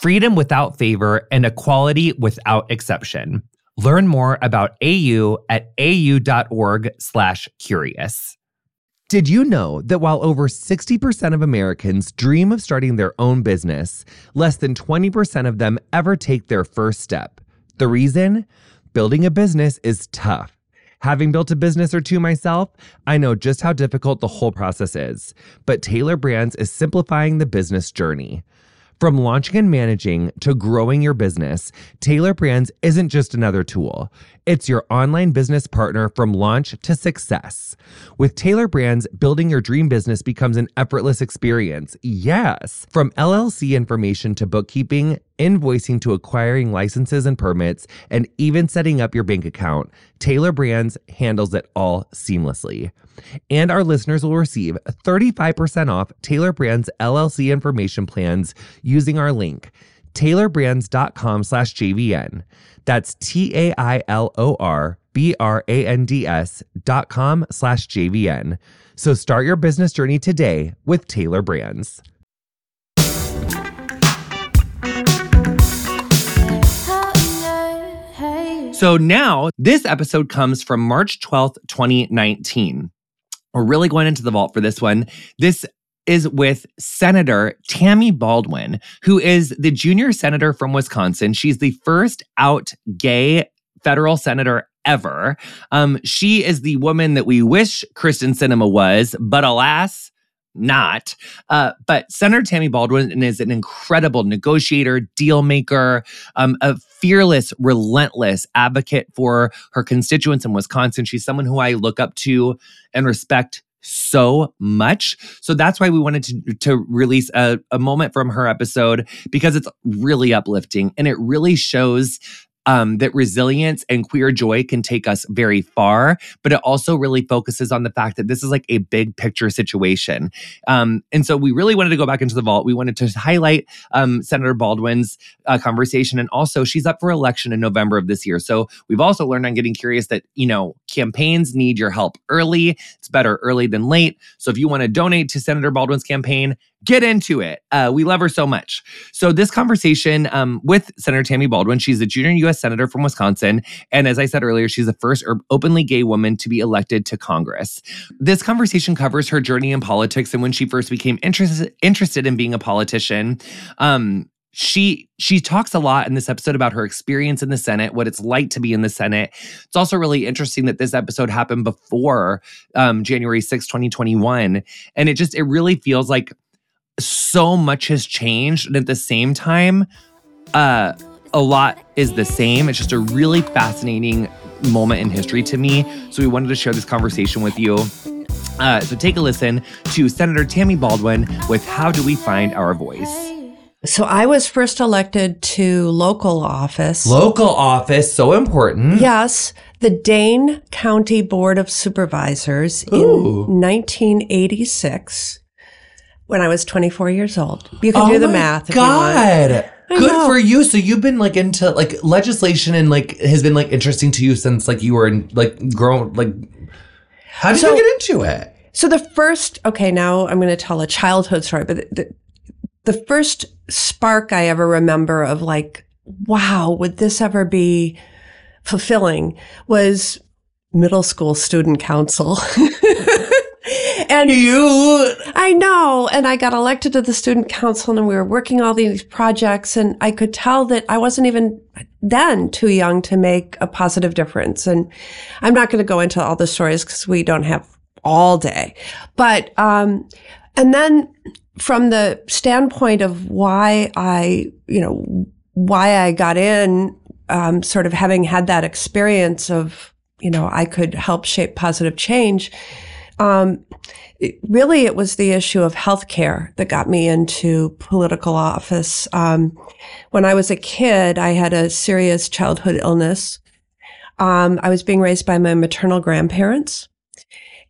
[SPEAKER 1] Freedom without favor and equality without exception. Learn more about AU at au.org/curious. Did you know that while over 60% of Americans dream of starting their own business, less than 20% of them ever take their first step? The reason? Building a business is tough. Having built a business or two myself, I know just how difficult the whole process is. But Tailor Brands is simplifying the business journey. From launching and managing to growing your business, Tailor Brands isn't just another tool. It's your online business partner from launch to success. With Tailor Brands, building your dream business becomes an effortless experience. Yes. From LLC information to bookkeeping, invoicing to acquiring licenses and permits, and even setting up your bank account, Tailor Brands handles it all seamlessly. And our listeners will receive 35% off Tailor Brands LLC information plans using our link, tailorbrands.com slash JVN. That's T A I L O R B R A N D S dot com slash JVN. So start your business journey today with Tailor Brands. So now this episode comes from March 12th, 2019. We're really going into the vault for this one. This is with Senator Tammy Baldwin, who is the junior senator from Wisconsin. She's the first out gay federal senator ever. Um, she is the woman that we wish Kyrsten Sinema was, but alas, not. Uh, but Senator Tammy Baldwin is an incredible negotiator, deal maker, um, a fearless, relentless advocate for her constituents in Wisconsin. She's someone who I look up to and respect so much. So that's why we wanted to, to release a, a moment from her episode because it's really uplifting and it really shows um, that resilience and queer joy can take us very far, but it also really focuses on the fact that this is like a big picture situation. Um, and so we really wanted to go back into the vault. We wanted to highlight um, Senator Baldwin's uh, conversation. And also, she's up for election in November of this year. So we've also learned on Getting Curious that, you know, campaigns need your help early. It's better early than late. So if you want to donate to Senator Baldwin's campaign, get into it. Uh, we love her so much. So this conversation um, with Senator Tammy Baldwin, she's a junior U.S. senator from Wisconsin, and as I said earlier, she's the first openly gay woman to be elected to Congress. This conversation covers her journey in politics and when she first became interested interested in being a politician. Um, she she talks a lot in this episode about her experience in the Senate, what it's like to be in the Senate. It's also really interesting that this episode happened before um, January 6, 2021. And it just, it really feels like so much has changed. And at the same time, uh, a lot is the same. It's just a really fascinating moment in history to me. So we wanted to share this conversation with you. Uh, so take a listen to Senator Tammy Baldwin with How Do We Find Our Voice?
[SPEAKER 7] So I was first elected to local office.
[SPEAKER 1] Local office, so important.
[SPEAKER 7] Yes, the Dane County Board of Supervisors Ooh. in 1986 when I was 24 years old. You can oh do the math.
[SPEAKER 1] God. Good for you. So you've been like into like legislation and like has been like interesting to you since like you were in, like grown like how did so, you get into it?
[SPEAKER 7] So the first okay, now I'm going to tell a childhood story, but the, the first spark I ever remember of like wow, would this ever be fulfilling was middle school student council.
[SPEAKER 1] and you,
[SPEAKER 7] I know. And I got elected to the student council and we were working all these projects and I could tell that I wasn't even then too young to make a positive difference. And I'm not going to go into all the stories because we don't have all day, but, um, and then from the standpoint of why I, you know, why I got in, um, sort of having had that experience of, you know, I could help shape positive change um, it, really, it was the issue of healthcare that got me into political office. Um, when I was a kid, I had a serious childhood illness. Um, I was being raised by my maternal grandparents,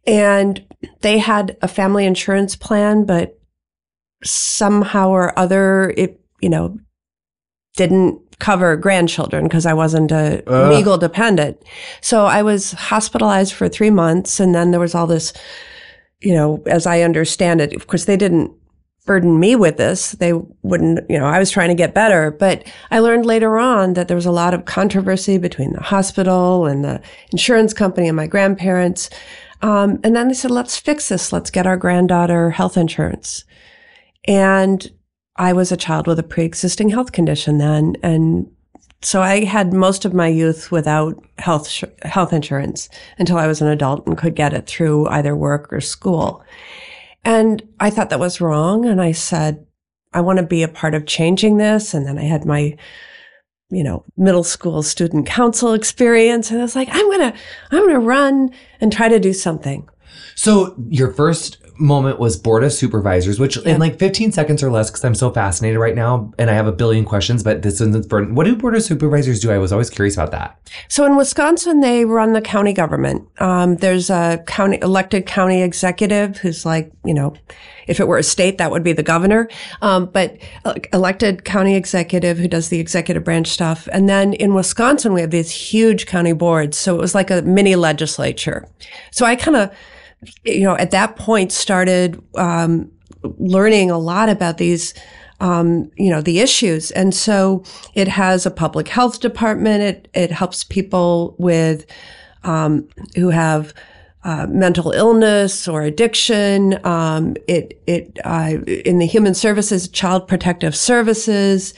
[SPEAKER 7] and they had a family insurance plan, but somehow or other, it you know didn't cover grandchildren because I wasn't a uh. legal dependent. So I was hospitalized for three months. And then there was all this, you know, as I understand it, of course, they didn't burden me with this. They wouldn't, you know, I was trying to get better. But I learned later on that there was a lot of controversy between the hospital and the insurance company and my grandparents. Um, and then they said, let's fix this. Let's get our granddaughter health insurance. And I was a child with a pre-existing health condition then, and So I had most of my youth without health sh- health insurance until I was an adult and could get it through either work or school. And I thought that was wrong. And I said, I want to be a part of changing this. And then I had my, you know, middle school student council experience. And I was like, I'm going to, I'm going to run and try to do something.
[SPEAKER 1] So your first moment was board of supervisors, which in like 15 seconds or less, because I'm so fascinated right now and I have a billion questions, but this isn't for what do board of supervisors do? I was always curious about that.
[SPEAKER 7] So in Wisconsin, they run the county government. Um, there's a county elected county executive who's like, you know, if it were a state, that would be the governor. Um, but uh, elected county executive who does the executive branch stuff. And then in Wisconsin, we have these huge county boards. So it was like a mini legislature. So I kind of, you know, at that point started um, learning a lot about these. Um, you know, the issues. And so it has a public health department. It, it helps people with, um, who have, uh, mental illness or addiction. Um, it, it, uh, in the human services, child protective services.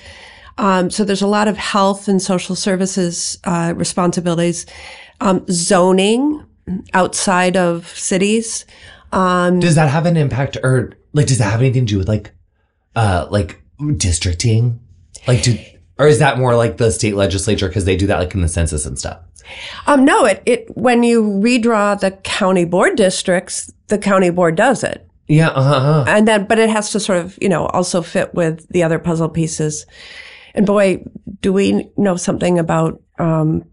[SPEAKER 7] Um, so there's a lot of health and social services, uh, responsibilities. Um, zoning, outside of cities. Um,
[SPEAKER 1] Does that have an impact or like does that have anything to do with like uh like districting? Like do or is that more like the state legislature because they do that like in the census and stuff?
[SPEAKER 7] um, no, it, it, when you redraw the county board districts, the county board does it.
[SPEAKER 1] Yeah, uh-huh.
[SPEAKER 7] And then, but it has to sort of, you know, also fit with the other puzzle pieces. And boy, do we know something about, um,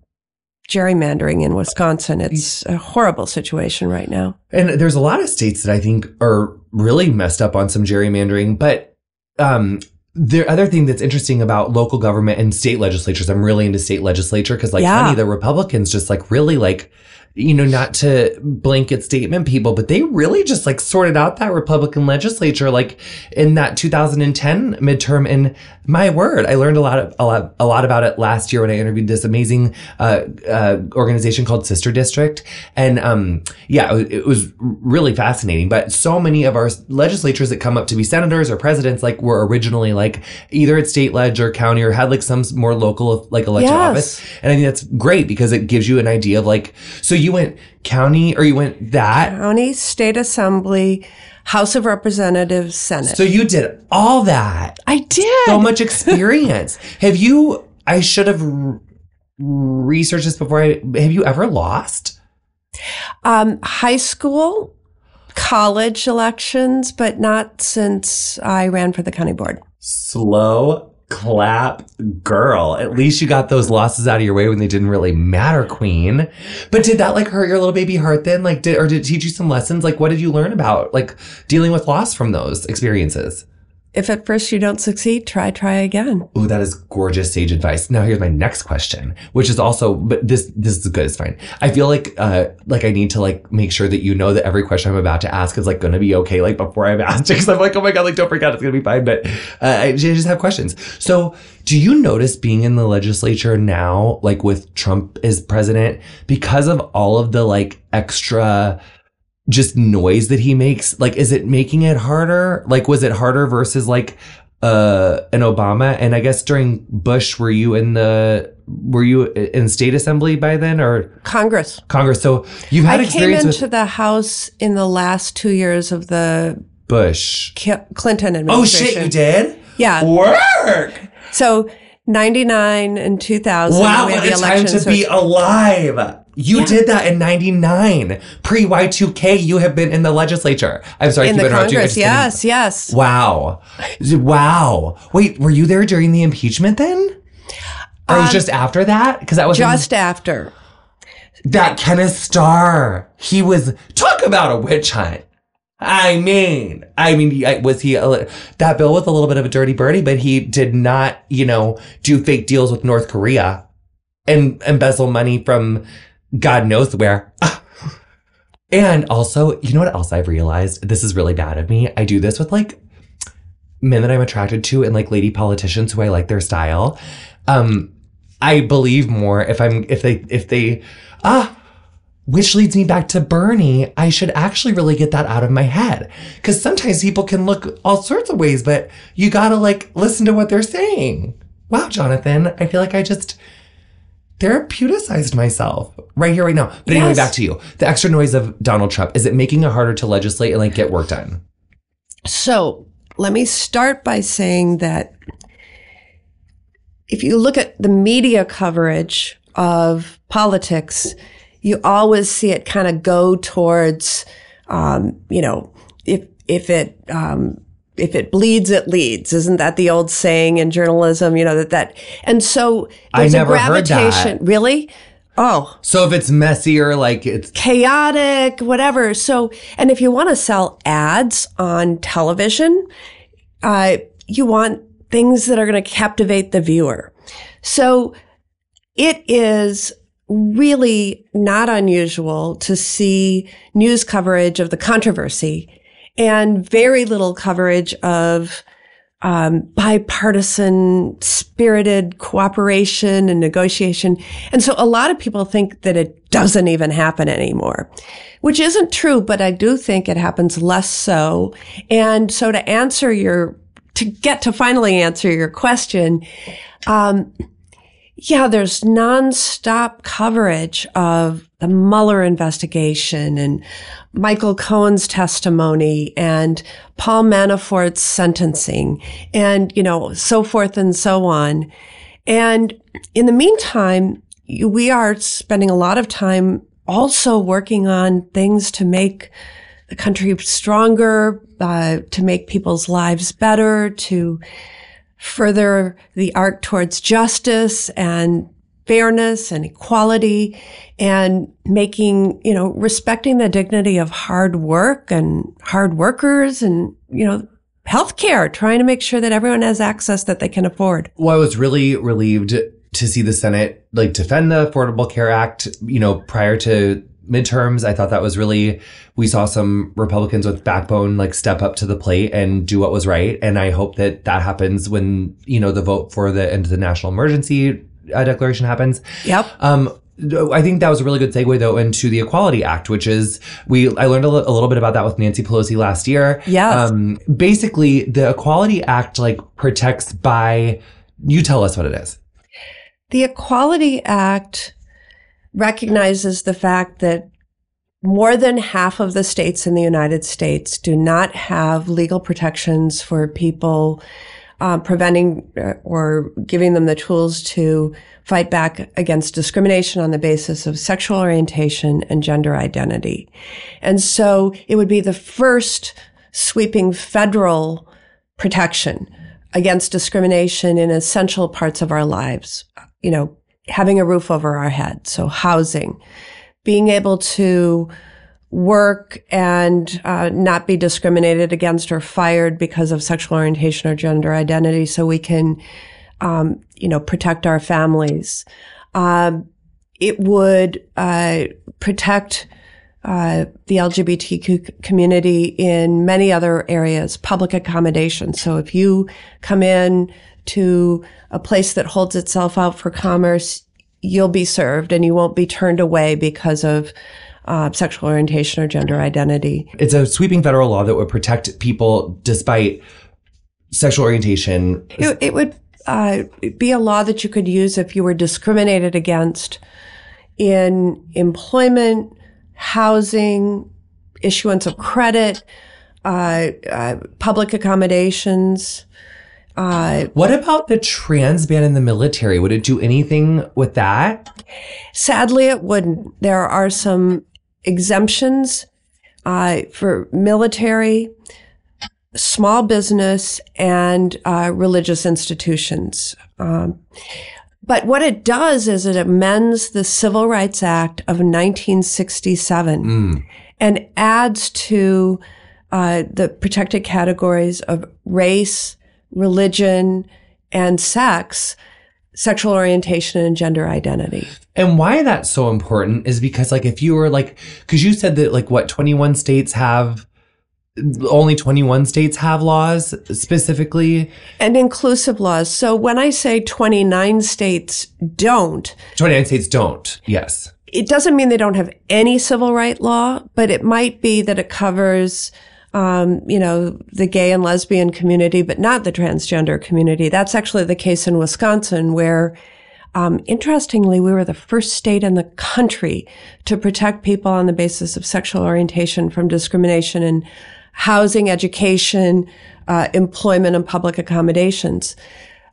[SPEAKER 7] gerrymandering in Wisconsin. It's a horrible situation right now.
[SPEAKER 1] And there's a lot of states that I think are really messed up on some gerrymandering, but um the other thing that's interesting about local government and state legislatures, I'm really into state legislature because, like,
[SPEAKER 7] Yeah.
[SPEAKER 1] honey, the Republicans just like really like, you know, not to blanket statement people, but they really just like sorted out that Republican legislature like in that 2010 midterm. And my word, I learned a lot of a lot a lot about it last year when I interviewed this amazing uh, uh, organization called Sister District, and um, yeah, it, was really fascinating. But so many of our legislatures that come up to be senators or presidents like were originally like either at state ledge or county or had like some more local like elected
[SPEAKER 7] Yes.
[SPEAKER 1] office, and I think that's great because it gives you an idea of like so you went county or you went that.
[SPEAKER 7] County, state assembly, House of Representatives, Senate.
[SPEAKER 1] So you did all that.
[SPEAKER 7] I did.
[SPEAKER 1] so much experience. have you? I should have researched this before. I have you ever lost?
[SPEAKER 7] Um, high school, college elections, but not since I ran for the county board.
[SPEAKER 1] Slow clap, girl. At least you got those losses out of your way when they didn't really matter, Queen. But did that like hurt your little baby heart then? Like, did or did it teach you some lessons? Like, what did you learn about like dealing with loss from those experiences?
[SPEAKER 7] If at first you don't succeed, try, try again.
[SPEAKER 1] Oh, that is gorgeous sage advice. Now here's my next question, which is also, but this this is good. It's fine. I feel like uh like I need to like make sure that you know that every question I'm about to ask is like going to be okay. Like before I've asked it, because I'm like, oh my god, like don't freak out, it's gonna be fine. But uh, I just have questions. So, do you notice being in the legislature now, like with Trump as president, because of all of the like extra just noise that he makes? Like is it making it harder? Like was it harder versus like uh an obama? And i guess during bush were you in the were you in state assembly by then or?
[SPEAKER 7] Congress.
[SPEAKER 1] congress. So you've had
[SPEAKER 7] I came into
[SPEAKER 1] with
[SPEAKER 7] the House in the last two years of the
[SPEAKER 1] bush.
[SPEAKER 7] Clinton
[SPEAKER 1] oh shit you did?
[SPEAKER 7] Yeah.
[SPEAKER 1] work!
[SPEAKER 7] So 99 and 2000.
[SPEAKER 1] wow what a time to be alive you
[SPEAKER 7] Yeah.
[SPEAKER 1] did that in 99 pre y2k you have been in the legislature i'm sorry
[SPEAKER 7] in the. Congress. Yes, yes.
[SPEAKER 1] Wow. Wow. Wait, were you there during the impeachment then? Or it was
[SPEAKER 7] Um,
[SPEAKER 1] just after that? Because that was
[SPEAKER 7] Just after.
[SPEAKER 1] that Kenneth Starr. He was talk about a witch hunt. I mean, I mean, was he a that bill was a little bit of a dirty birdie, but he did not, you know, do fake deals with North Korea and embezzle money from God knows where. And also, you know what else I've realized? This is really bad of me. I do this with like men that I'm attracted to and like lady politicians who I like their style. Um, I believe more if I'm if they if they ah which leads me back to Bernie. I should actually really get that out of my head. Cause sometimes people can look all sorts of ways, but you gotta like listen to what they're saying. wow, Jonathan, I feel like I just therapeuticized myself right here, right now. But anyway,
[SPEAKER 7] Yes.
[SPEAKER 1] back to you. The extra noise of Donald Trump, is it making it harder to legislate and like get work done?
[SPEAKER 7] So let me start by saying that if you look at the media coverage of politics, you always see it kind of go towards, um, you know, if if it um, if it bleeds, it leads. Isn't that the old saying in journalism? You know that that and so
[SPEAKER 1] I
[SPEAKER 7] there's
[SPEAKER 1] never
[SPEAKER 7] a gravitation. Really? Oh,
[SPEAKER 1] So if it's messier, like it's
[SPEAKER 7] chaotic, whatever. So, and if you want to sell ads on television, uh, you want things that are going to captivate the viewer. So it is really not unusual to see news coverage of the controversy and very little coverage of um, bipartisan spirited cooperation and negotiation. And so a lot of people think that it doesn't even happen anymore, which isn't true, but I do think it happens less so. And so to answer your, to get to finally answer your question, um, yeah, there's nonstop coverage of the Mueller investigation and Michael Cohen's testimony and Paul Manafort's sentencing and, you know, so forth and so on. And in the meantime, we are spending a lot of time also working on things to make the country stronger, uh, to make people's lives better, to further the arc towards justice and fairness and equality and making, you know, respecting the dignity of hard work and hard workers and, you know, healthcare, trying to make sure that everyone has access that they can afford.
[SPEAKER 1] Well, I was really relieved to see the Senate like defend the Affordable Care Act, you know, prior to midterms. I thought that was really, we saw some Republicans with backbone like step up to the plate and do what was right. And I hope that that happens when, you know, the vote for the end of the national emergency uh, declaration happens.
[SPEAKER 7] Yep.
[SPEAKER 1] Um, I think that was a really good segue though into the Equality Act, which is we I learned a, little bit about that with Nancy Pelosi last year.
[SPEAKER 7] Yes.
[SPEAKER 1] Um, basically, the Equality Act like protects by. You tell us what it is.
[SPEAKER 7] The Equality Act recognizes the fact that more than half of the states in the United States do not have legal protections for people uh, preventing uh, or giving them the tools to fight back against discrimination on the basis of sexual orientation and gender identity. And so it would be the first sweeping federal protection against discrimination in essential parts of our lives. You know, having a roof over our head. So housing, being able to work and uh, not be discriminated against or fired because of sexual orientation or gender identity so we can, um, you know, protect our families. Um, it would uh, protect uh, the LGBTQ community in many other areas, public accommodation. So if you come in to a place that holds itself out for commerce, you'll be served and you won't be turned away because of uh, sexual orientation or gender identity.
[SPEAKER 1] It's a sweeping federal law that would protect people despite sexual orientation.
[SPEAKER 7] It, it would uh, be a law that you could use if you were discriminated against in employment, housing, issuance of credit, uh, uh, public accommodations. Uh,
[SPEAKER 1] What about the trans ban in the military? Would it do anything with that?
[SPEAKER 7] sadly, it wouldn't. There are some exemptions uh, for military, small business, and uh, religious institutions. Um, but what it does is it amends the Civil Rights Act of 1967
[SPEAKER 1] Mm.
[SPEAKER 7] and adds to uh, the protected categories of race, religion, and sex, sexual orientation, and gender identity.
[SPEAKER 1] And why that's so important is because, like, if you were like, because you said that, like, what, 21 states have, only 21 states have laws specifically.
[SPEAKER 7] And inclusive laws. So when I say 29 states don't,
[SPEAKER 1] 29 states don't. Yes.
[SPEAKER 7] it doesn't mean they don't have any civil right law, but it might be that it covers um, you know, the gay and lesbian community, but not the transgender community. That's actually the case in Wisconsin, where um, interestingly, we were the first state in the country to protect people on the basis of sexual orientation from discrimination in housing, education, uh, employment, and public accommodations.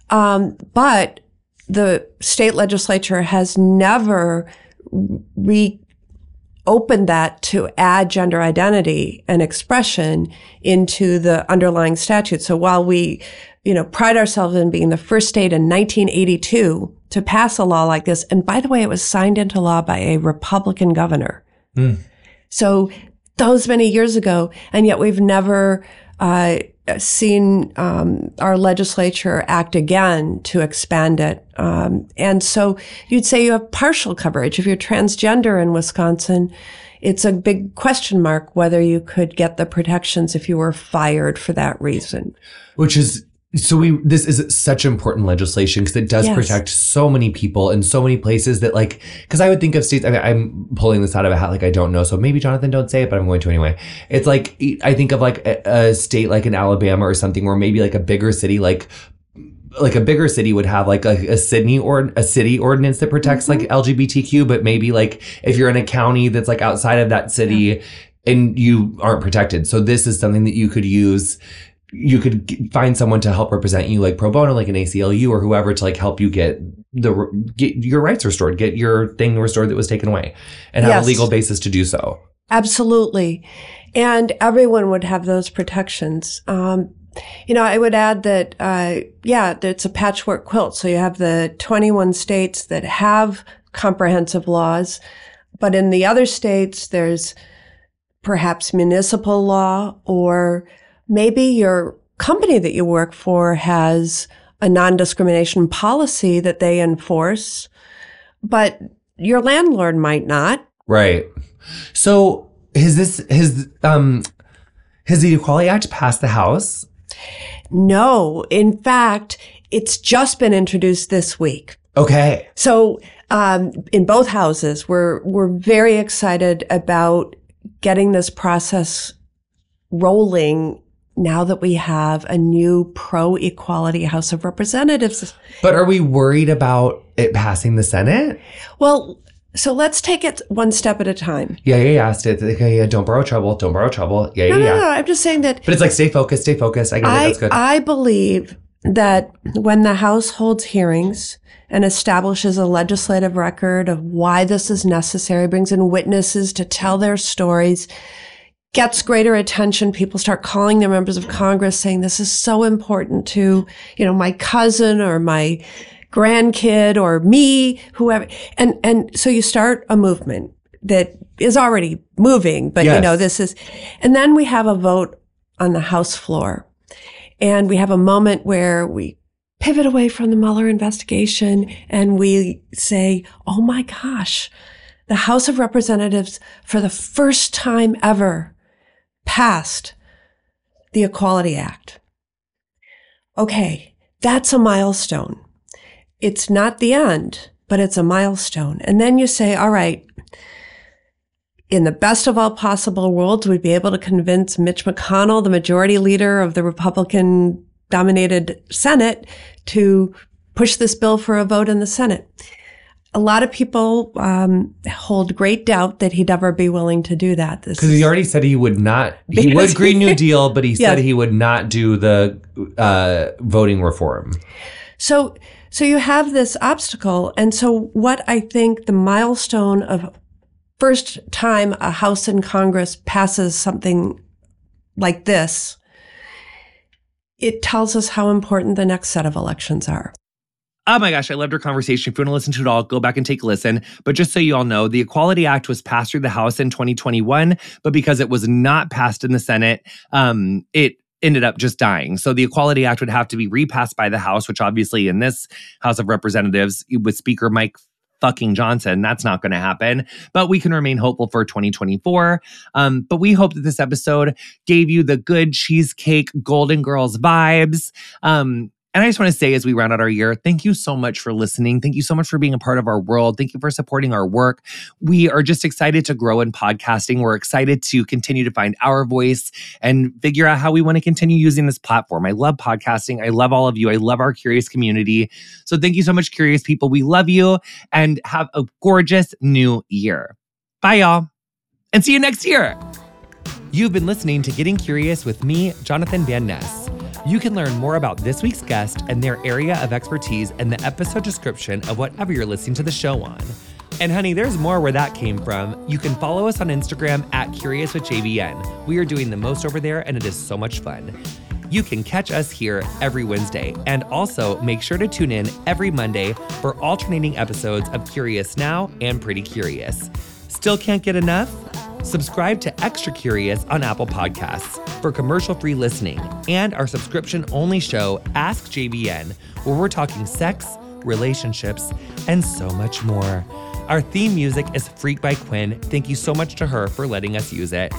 [SPEAKER 7] Um, but the state legislature has never re opened that to add gender identity and expression into the underlying statute. So while we, you know, pride ourselves in being the first state in 1982 to pass a law like this, and by the way, it was signed into law by a Republican governor.
[SPEAKER 8] Mm.
[SPEAKER 7] So those many years ago, and yet we've never uh, seen um, our legislature act again to expand it. Um, and so you'd say you have partial coverage. If you're transgender in Wisconsin, it's a big question mark whether you could get the protections if you were fired for that reason.
[SPEAKER 8] Which is so we this is such important legislation because it does
[SPEAKER 7] Yes.
[SPEAKER 8] protect so many people in so many places that like because I would think of states I mean, I'm pulling this out of a hat like I don't know so maybe Jonathan don't say it but I'm going to anyway it's like I think of like a, a state like in Alabama or something where maybe like a bigger city like like a bigger city would have like a, a Sydney or a city ordinance that protects mm-hmm. like LGBTQ, but maybe like if you're in a county that's like outside of that city and you aren't protected. So this is something that you could use. You could find someone to help represent you, like pro bono, like an ACLU or whoever, to like help you get the get your rights restored, get your thing restored that was taken away, and have
[SPEAKER 7] Yes.
[SPEAKER 8] a legal basis to do so.
[SPEAKER 7] Absolutely. And everyone would have those protections. Um, you know, I would add that, uh, yeah, it's a patchwork quilt. So you have the 21 states that have comprehensive laws, but in the other states, there's perhaps municipal law or maybe your company that you work for has a non-discrimination policy that they enforce, but your landlord might not.
[SPEAKER 8] Right. So has this has um has the Equality Act passed the House?
[SPEAKER 7] No, in fact, it's just been introduced this week.
[SPEAKER 8] Okay.
[SPEAKER 7] So, um, in both houses, we're we're very excited about getting this process rolling now that we have a new pro-equality House of Representatives.
[SPEAKER 8] But are we worried about it passing the Senate?
[SPEAKER 7] Well, so let's take it one step at a time.
[SPEAKER 8] Yeah, yeah, yeah. Stay, okay, yeah. Don't borrow trouble. Don't borrow trouble. Yeah,
[SPEAKER 7] No,
[SPEAKER 8] yeah,
[SPEAKER 7] no,
[SPEAKER 8] yeah.
[SPEAKER 7] no. I'm just saying that
[SPEAKER 8] But it's like stay focused. Stay focused. I get it. That's good.
[SPEAKER 7] I believe that when the House holds hearings and establishes a legislative record of why this is necessary, brings in witnesses to tell their stories, gets greater attention, people start calling their members of Congress saying this is so important to, you know, my cousin or my grandkid or me, whoever. And, and so you start a movement that is already moving, but you know, this is, and then we have a vote on the House floor. And we have a moment where we pivot away from the Mueller investigation and we say, oh my gosh, the House of Representatives, for the first time ever, passed the Equality Act. Okay, that's a milestone. It's not the end, but it's a milestone. And then you say, all right, in the best of all possible worlds, we'd be able to convince Mitch McConnell, the majority leader of the Republican dominated Senate, to push this bill for a vote in the Senate. A lot of people um, hold great doubt that he'd ever be willing to do that. This
[SPEAKER 8] Because he already said he would not. He would Green New Deal, but he said he would not do the uh, voting reform.
[SPEAKER 7] So, so you have this obstacle. And so what I think the milestone of first time a House and Congress passes something like this, it tells us how important the next set of elections are.
[SPEAKER 1] Oh my gosh, I loved our conversation. If you want to listen to it all, go back and take a listen. But just so you all know, the Equality Act was passed through the House in 2021, but because it was not passed in the Senate, um, it ended up just dying. So the Equality Act would have to be repassed by the House, which obviously in this House of Representatives with Speaker Mike fucking Johnson, that's not going to happen. But we can remain hopeful for 2024. Um, but we hope that this episode gave you the good cheesecake Golden Girls vibes. Um, And I just want to say, as we round out our year, thank you so much for listening. Thank you so much for being a part of our world. Thank you for supporting our work. We are just excited to grow in podcasting. We're excited to continue to find our voice and figure out how we want to continue using this platform. I love podcasting. I love all of you. I love our curious community. So thank you so much, curious people. We love you and have a gorgeous new year. Bye, y'all. And see you next year. You've been listening to Getting Curious with me, Jonathan Van Ness. You can learn more about this week's guest and their area of expertise in the episode description of whatever you're listening to the show on. And honey, there's more where that came from. You can follow us on Instagram at Curious with JVN. We are doing the most over there and it is so much fun. You can catch us here every Wednesday and also make sure to tune in every Monday for alternating episodes of Curious Now and Pretty Curious. Still can't get enough? Subscribe to Extra Curious on Apple Podcasts for commercial free listening and our subscription only show, Ask JVN, where we're talking sex, relationships, and so much more. Our theme music is Freak by QUIÑ. Thank you so much to her for letting us use it.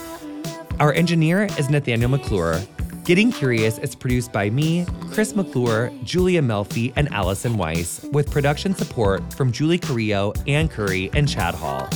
[SPEAKER 1] Our engineer is Nathanael McClure. Getting Curious is produced by me, Chris McClure, Julia Melfi, and Allison Weiss, with production support from Julie Carrillo, Anne Currie, and Chad Hall.